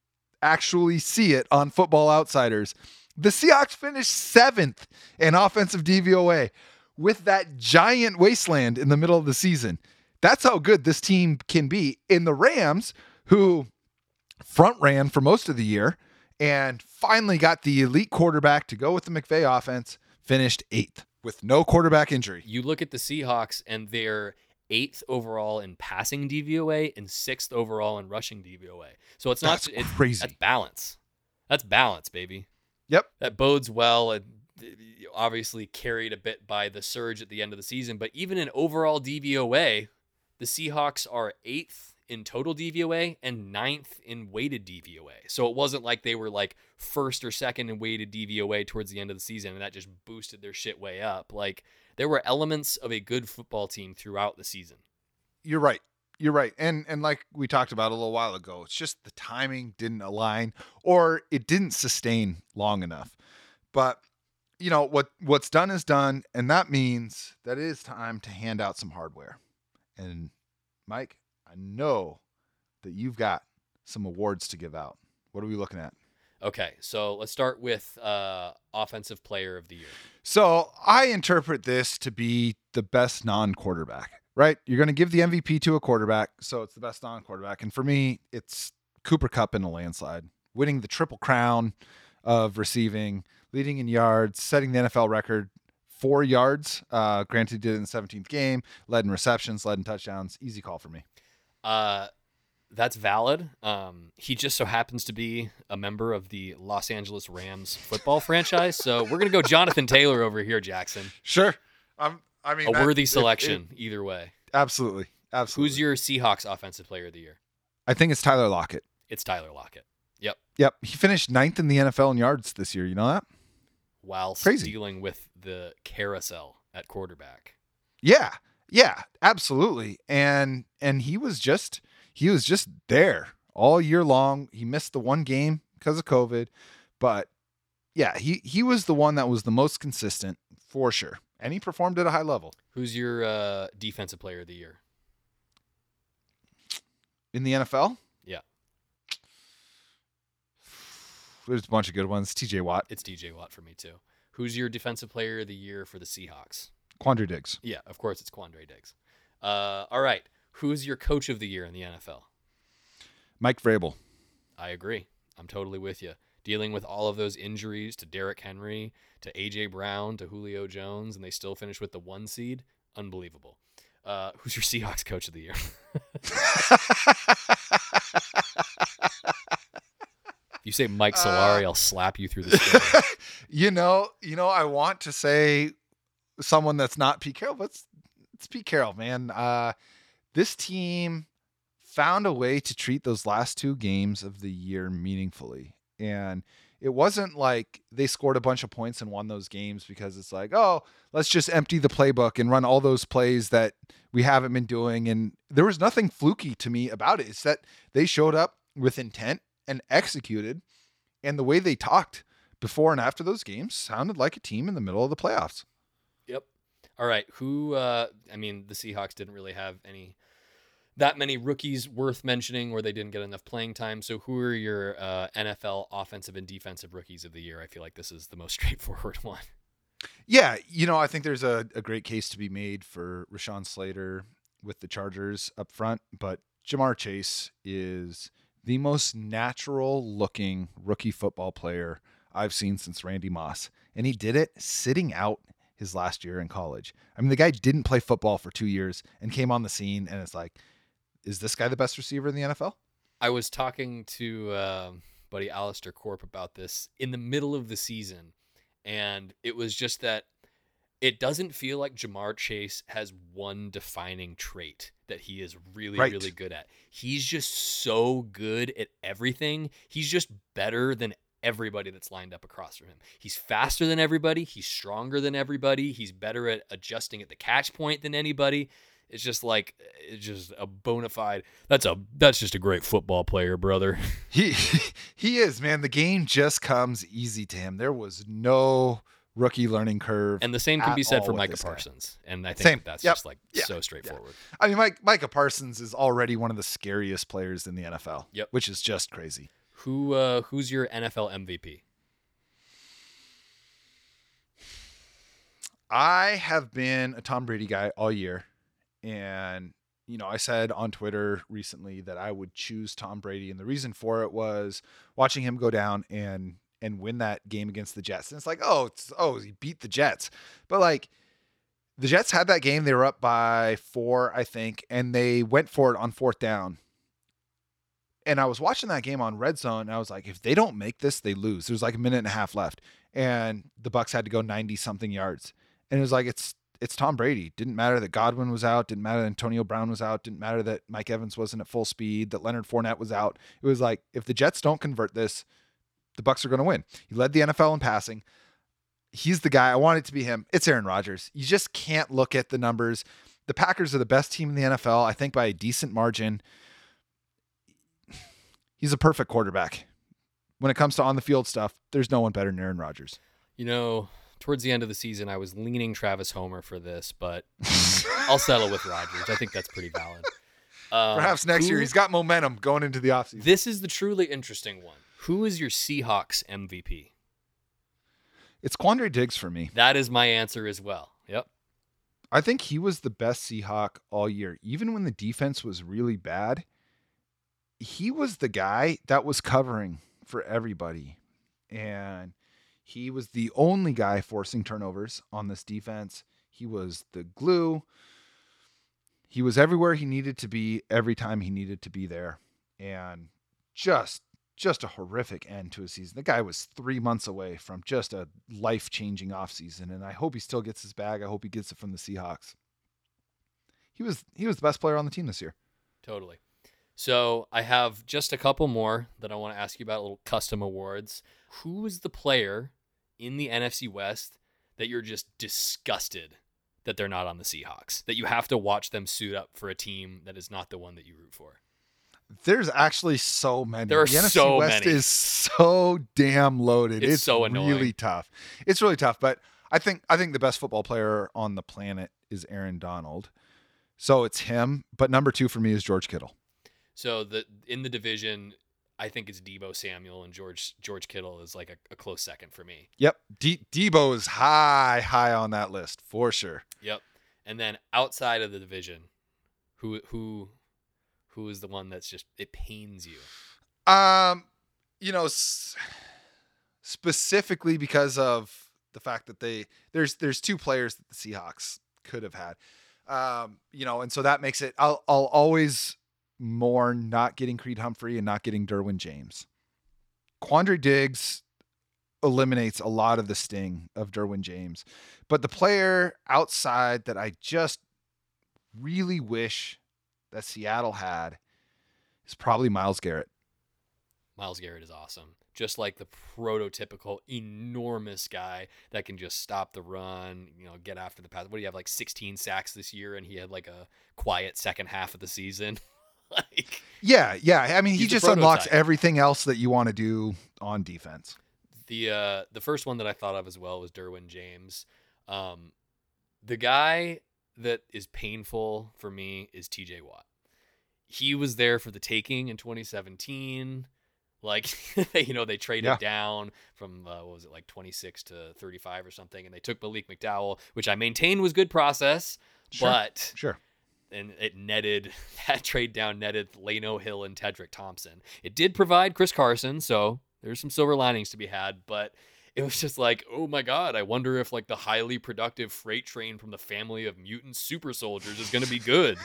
actually see it on Football Outsiders. The Seahawks finished seventh in offensive DVOA with that giant wasteland in the middle of the season. That's how good this team can be. In the Rams, who front ran for most of the year and finally got the elite quarterback to go with the McVay offense, finished eighth with no quarterback injury.
You look at the Seahawks and they're eighth overall in passing DVOA and sixth overall in rushing DVOA. So it's not
That's
it's,
crazy.
That's balance. That's balance, baby.
Yep.
That bodes well. It, obviously carried a bit by the surge at the end of the season, but even in overall DVOA, the Seahawks are eighth in total DVOA and ninth in weighted DVOA. So it wasn't like they were like first or second in weighted DVOA towards the end of the season and that just boosted their shit way up. Like there were elements of a good football team throughout the season.
You're right. You're right. And and like we talked about a little while ago, it's just the timing didn't align or it didn't sustain long enough. But you know, what what's done is done, and that means that it is time to hand out some hardware. And Mike, I know that you've got some awards to give out. What are we looking at?
Okay, so let's start with uh, offensive player of the year.
So I interpret this to be the best non-quarterback, right? You're going to give the MVP to a quarterback, so it's the best non-quarterback. And for me, it's Cooper Kupp in a landslide, winning the triple crown. of receiving, leading in yards, setting the NFL record four yards. Uh, granted, he did it in the 17th game, led in receptions, led in touchdowns. Easy call for me.
Uh, that's valid. Um, he just so happens to be a member of the Los Angeles Rams football franchise. So we're gonna go Jonathan Taylor over here, Jackson.
Sure. Um, I mean,
A
that-
worthy
if- if-
selection either way.
absolutely. Absolutely.
Who's your Seahawks offensive player of the year?
I think it's Tyler Lockett.
It's Tyler Lockett. Yep.
Yep. He finished ninth in the NFL in yards this year. You know that?
While
Crazy.
dealing with the carousel at quarterback.
Yeah. Yeah, absolutely. And and he was just he was just there all year long. He missed the one game because of COVID, but yeah, he he was the one that was the most consistent for sure. And he performed at a high level.
Who's your uh, defensive player of the year?
In the NFL?
Yeah.
There's a bunch of good ones. TJ Watt,
It's TJ Watt for me too. Who's your defensive player of the year for the Seahawks?
Quandre Diggs.
Yeah, of course it's Quandre Diggs. Uh, all right. Who's your coach of the year in the NFL?
Mike Vrabel.
I agree. I'm totally with you. Dealing with all of those injuries to Derrick Henry, to AJ Brown, to Julio Jones, and they still finish with the one seed. Unbelievable. Uh, who's your Seahawks coach of the year? You say Mike Solari, I'll slap you through the
you know, you know, I want to say someone that's not Pete Carroll, but it's, it's Pete Carroll, man. Uh, this team found a way to treat those last two games of the year meaningfully. And it wasn't like they scored a bunch of points and won those games because it's like, oh, let's just empty the playbook and run all those plays that we haven't been doing. And there was nothing fluky to me about it. It's that they showed up with intent and executed. And the way they talked before and after those games sounded like a team in the middle of the playoffs.
All right. Who? Uh, I mean, the Seahawks didn't really have any that many rookies worth mentioning, or they didn't get enough playing time. So, who are your uh, NFL offensive and defensive rookies of the year? I feel like this is the most straightforward one.
Yeah, you know, I think there's a, a great case to be made for Rashawn Slater with the Chargers up front, but Ja'Marr Chase is the most natural looking rookie football player I've seen since Randy Moss. And he did it sitting out his last year in college. I mean, the guy didn't play football for two years and came on the scene, and it's like, is this guy the best receiver in the NFL?
I was talking to um buddy Alistair Corp about this in the middle of the season, and it was just that it doesn't feel like Ja'Marr Chase has one defining trait that he is really,
Right.
really good at. He's just so good at everything. He's just better than everybody that's lined up across from him. He's faster than everybody. He's stronger than everybody. He's better at adjusting at the catch point than anybody. It's just like it's just a bona fide. That's a that's just a great football player, brother.
He he is, man. The game just comes easy to him. There was no rookie learning curve.
And the same can be said for Micah
this guy.
Parsons. And I think
Same.
that's
Yep.
just like
Yeah.
so straightforward.
I mean, Mike, Micah Parsons is already one of the scariest players in the NFL.
Yep.
Which is just crazy.
Who uh who's your NFL MVP?
I have been a Tom Brady guy all year. And, you know, I said on Twitter recently that I would choose Tom Brady. And the reason for it was watching him go down and and win that game against the Jets. And it's like, oh, it's oh, he beat the Jets. But like the Jets had that game, they were up by four, I think, and they went for it on fourth down. And I was watching that game on red zone, and I was like, if they don't make this, they lose. There's like a minute and a half left. And the Bucks had to go 90 something yards. And it was like it's it's Tom Brady. Didn't matter that Godwin was out. Didn't matter that Antonio Brown was out. Didn't matter that Mike Evans wasn't at full speed. That Leonard Fournette was out. It was like if the Jets don't convert this, the Bucks are going to win. He led the NFL in passing. He's the guy. I want it to be him. It's Aaron Rodgers. You just can't look at the numbers. The Packers are the best team in the NFL. I think by a decent margin. He's a perfect quarterback. When it comes to on the field stuff, there's no one better than Aaron Rodgers.
You know, towards the end of the season I was leaning Travis Homer for this, but I'll settle with Rodgers. I think that's pretty valid. Um,
Perhaps next year he's got momentum going into the offseason.
This is the truly interesting one. Who is your Seahawks MVP?
It's Quandre Diggs for me.
That is my answer as well. Yep.
I think he was the best Seahawk all year. Even when the defense was really bad, he was the guy that was covering for everybody. and he was the only guy forcing turnovers on this defense. He was the glue. He was everywhere he needed to be every time he needed to be there. And just just a horrific end to a season. The guy was three months away from just a life changing offseason, and I hope he still gets his bag. I hope he gets it from the Seahawks. He was he was the best player on the team this year.
Totally. So I have just a couple more that I want to ask you about, little custom awards. Who is the player in the NFC West that you're just disgusted that they're not on the Seahawks? That you have to watch them suit up for a team that is not the one that you root for?
There's actually so many.
There are
the NFC
so
West
many.
is so damn loaded.
It's
It's,
so
really tough. It's really tough. But I think I think the best football player on the planet is Aaron Donald. So it's him. But number two for me is George Kittle.
So the in the division, I think it's Deebo Samuel and George George Kittle is like a, a close second for me.
Yep. D- Debo is high, high on that list for sure.
Yep. And then outside of the division, who who who is the one that's just it pains you?
Um, you know, s- specifically because of the fact that they there's there's two players that the Seahawks could have had. Um, you know, and so that makes it I'll I'll always mourn not getting Creed Humphrey and not getting Derwin James. Quandre Diggs eliminates a lot of the sting of Derwin James. But the player outside that I just really wish that Seattle had is probably Myles Garrett.
Myles Garrett is awesome. Just like the prototypical enormous guy that can just stop the run, you know, get after the pass. What do you have like 16 sacks this year and he had like a quiet second half of the season? like
Yeah, yeah. I mean, he just unlocks everything else that you want to do on defense.
the uh the first one that I thought of as well was Derwin James. Um the guy that is painful for me is TJ Watt. He was there for the taking in 2017. Like, you know, they traded
Yeah.
down from, uh, what was it, like 26 to 35 or something, and they took Malik McDowell, which I maintain was good process,
Sure.
but
Sure.
And it netted that trade down netted Lano Hill and Tedric Thompson. It did provide Chris Carson, so there's some silver linings to be had, but it was just like, oh my god, I wonder if like the highly productive freight train from the family of mutant super soldiers is going to be good.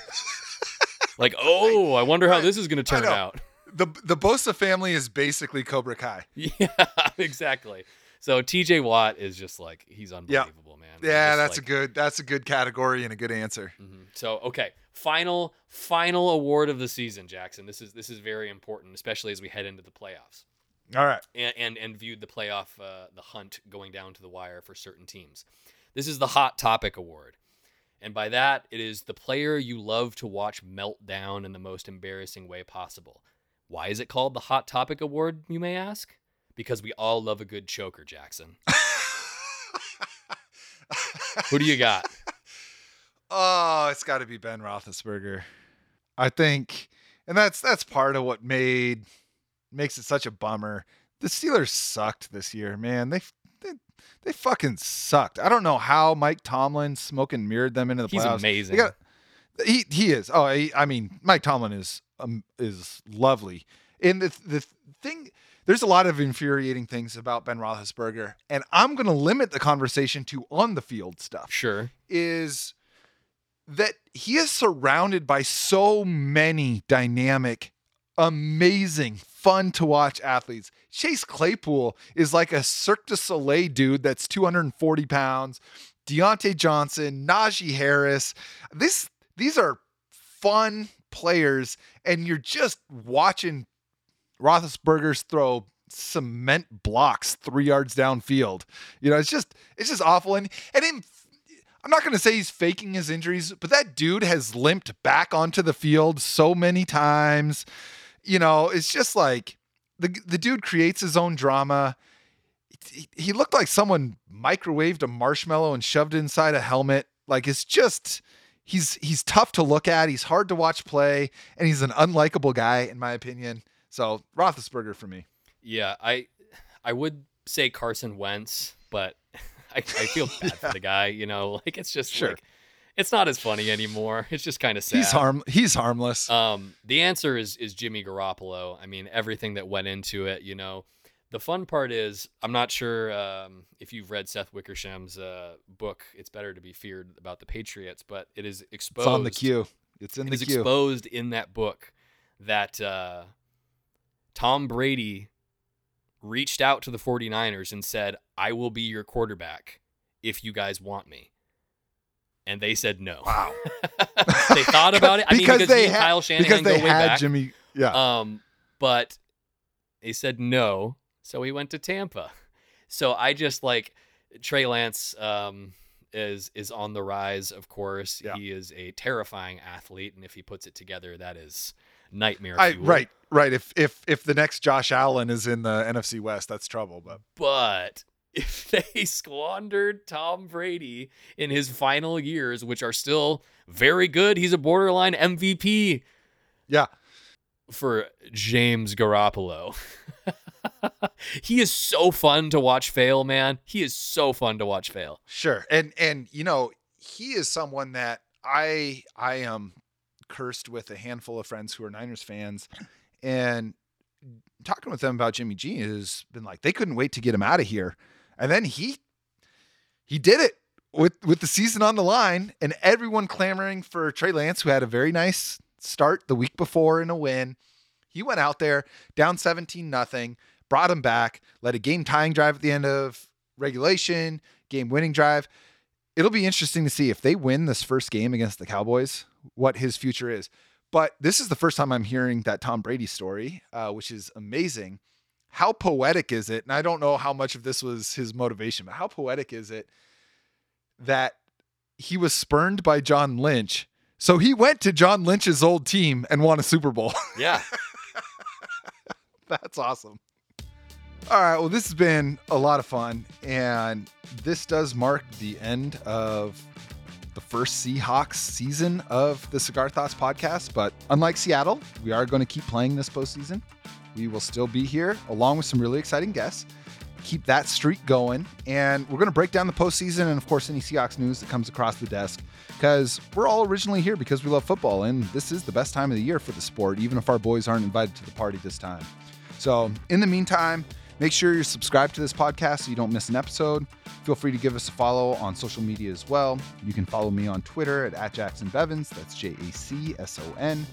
like, oh, I wonder how this is going to turn out.
The the Bosa family is basically Cobra Kai.
Yeah, exactly. So TJ Watt is just like he's unbelievable, man.
Yeah, that's
like,
a good that's a good category and a good answer.
Mhm. So okay, final final award of the season, Jackson. This is this is very important, especially as we head into the playoffs
All right.
and and, and viewed the playoff uh, the hunt going down to the wire for certain teams. This is the hot topic award, and by that it is the player you love to watch melt down in the most embarrassing way possible. Why is it called the hot topic award? You may ask. Because we all love a good choker, Jackson. Who do you got?
oh, it's got to be Ben Roethlisberger. I think, and that's that's part of what made makes it such a bummer. The Steelers sucked this year, man. They they, they fucking sucked. I don't know how Mike Tomlin smoking mirrored them into the
He's
playoffs.
amazing.
Got, he he is. Oh, he, I mean, Mike Tomlin is um, is lovely. And the the thing, there's a lot of infuriating things about Ben Roethlisberger, and I'm going to limit the conversation to on the field stuff
Sure.
is that he is surrounded by so many dynamic, amazing, fun to watch athletes. Chase Claypool is like a Cirque du Soleil dude that's 240 pounds. Diontae Johnson, Najee Harris. This these are fun players, and you're just watching Roethlisberger's throw cement blocks three yards downfield. You know, it's just it's just awful. And and in, I'm not going to say he's faking his injuries, but that dude has limped back onto the field so many times. You know, it's just like the the dude creates his own drama. He, he looked like someone microwaved a marshmallow and shoved it inside a helmet. Like it's just he's he's tough to look at. He's hard to watch play, and he's an unlikable guy in my opinion. So Roethlisberger for me.
Yeah, I I would say Carson Wentz, but I, I feel bad for the guy. You know, like it's just
Sure.
like it's not as funny anymore. It's just kind of sad.
He's harm he's harmless.
Um, the answer is is Jimmy Garoppolo. I mean, everything that went into it. You know, The fun part is, I'm not sure um, if you've read Seth Wickersham's uh, book. It's better to be feared about the Patriots, but it is exposed.
It's on the queue. It's in
it
the
is
queue.
exposed in that book that uh, Tom Brady reached out to the 49ers and said, I will be your quarterback if you guys want me. And they said no.
Wow.
they thought about it. I
Because
mean, because
they had-
Kyle Shanahan
because they had
back.
Jimmy. Yeah.
Um, but they said no, so he went to Tampa. So I just like Trey Lance um, is is on the rise. Of course,
Yeah.
he is a terrifying athlete, and if he puts it together, that is nightmare.
I, right, right. If if if the next Josh Allen is in the NFC West, that's trouble. But
But if they squandered Tom Brady in his final years, which are still very good, he's a borderline MVP
yeah,
for James Garoppolo. he is so fun to watch fail, man. He is so fun to watch fail.
sure. And and you know, he is someone that I I am cursed with a handful of friends who are Niners fans, and talking with them about Jimmy G has been like they couldn't wait to get him out of here, and then he he did it with with the season on the line, and everyone clamoring for Trey Lance, who had a very nice start the week before in a win. He went out there down 17 nothing, brought him back, led a game tying drive at the end of regulation, game winning drive. It'll be interesting to see if they win this first game against the Cowboys, what his future is. But this is the first time I'm hearing that Tom Brady story, uh, which is amazing. How poetic is it? And I don't know how much of this was his motivation, but how poetic is it that he was spurned by John Lynch? So he went to John Lynch's old team and won a Super Bowl.
Yeah.
That's awesome. All right. Well, this has been a lot of fun. And this does mark the end of the first Seahawks season of the Cigar Thoughts podcast. But unlike Seattle, we are going to keep playing this postseason. We will still be here along with some really exciting guests. Keep that streak going. And we're going to break down the postseason and, of course, any Seahawks news that comes across the desk because we're all originally here because we love football. And this is the best time of the year for the sport, even if our boys aren't invited to the party this time. So, in the meantime, make sure you're subscribed to this podcast so you don't miss an episode. Feel free to give us a follow on social media as well. You can follow me on Twitter at, at Jacson Bevens. That's J A C S O N.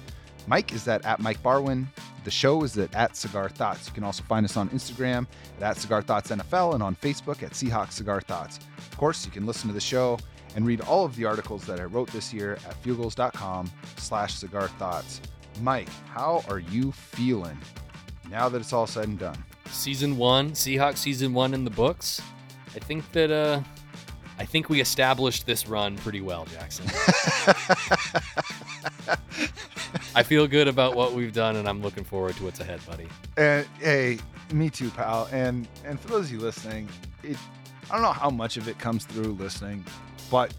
Mike is at, at Mike Barwin. The show is at, at Cigar Thoughts. You can also find us on Instagram at, at Cigar Thoughts NFL and on Facebook at Seahawks Cigar Thoughts. Of course, you can listen to the show and read all of the articles that I wrote this year at fieldgulls.com slash cigar thoughts. Mike, how are you feeling now that it's all said and done?
Season one, Seahawks season one in the books. I think that uh I think we established this run pretty well, Jacson. I feel good about what we've done and I'm looking forward to what's ahead, buddy.
And hey, me too, pal. And and for those of you listening, it I don't know how much of it comes through listening, but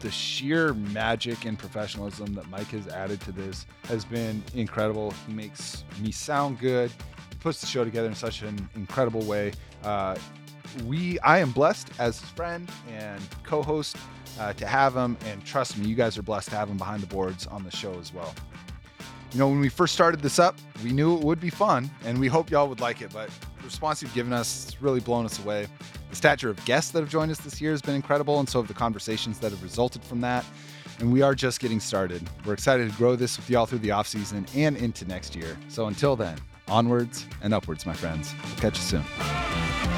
the sheer magic and professionalism that Mike has added to this has been incredible. He makes me sound good. Puts the show together in such an incredible way. Uh, we, I am blessed as his friend and co-host uh, to have him, and trust me, you guys are blessed to have him behind the boards on the show as well. You know, when we first started this up, we knew it would be fun, and we hope y'all would like it. But the response you've given us has really blown us away. The stature of guests that have joined us this year has been incredible, and so have the conversations that have resulted from that. And we are just getting started. We're excited to grow this with y'all through the off season and into next year. So until then, onwards and upwards, my friends. Catch you soon.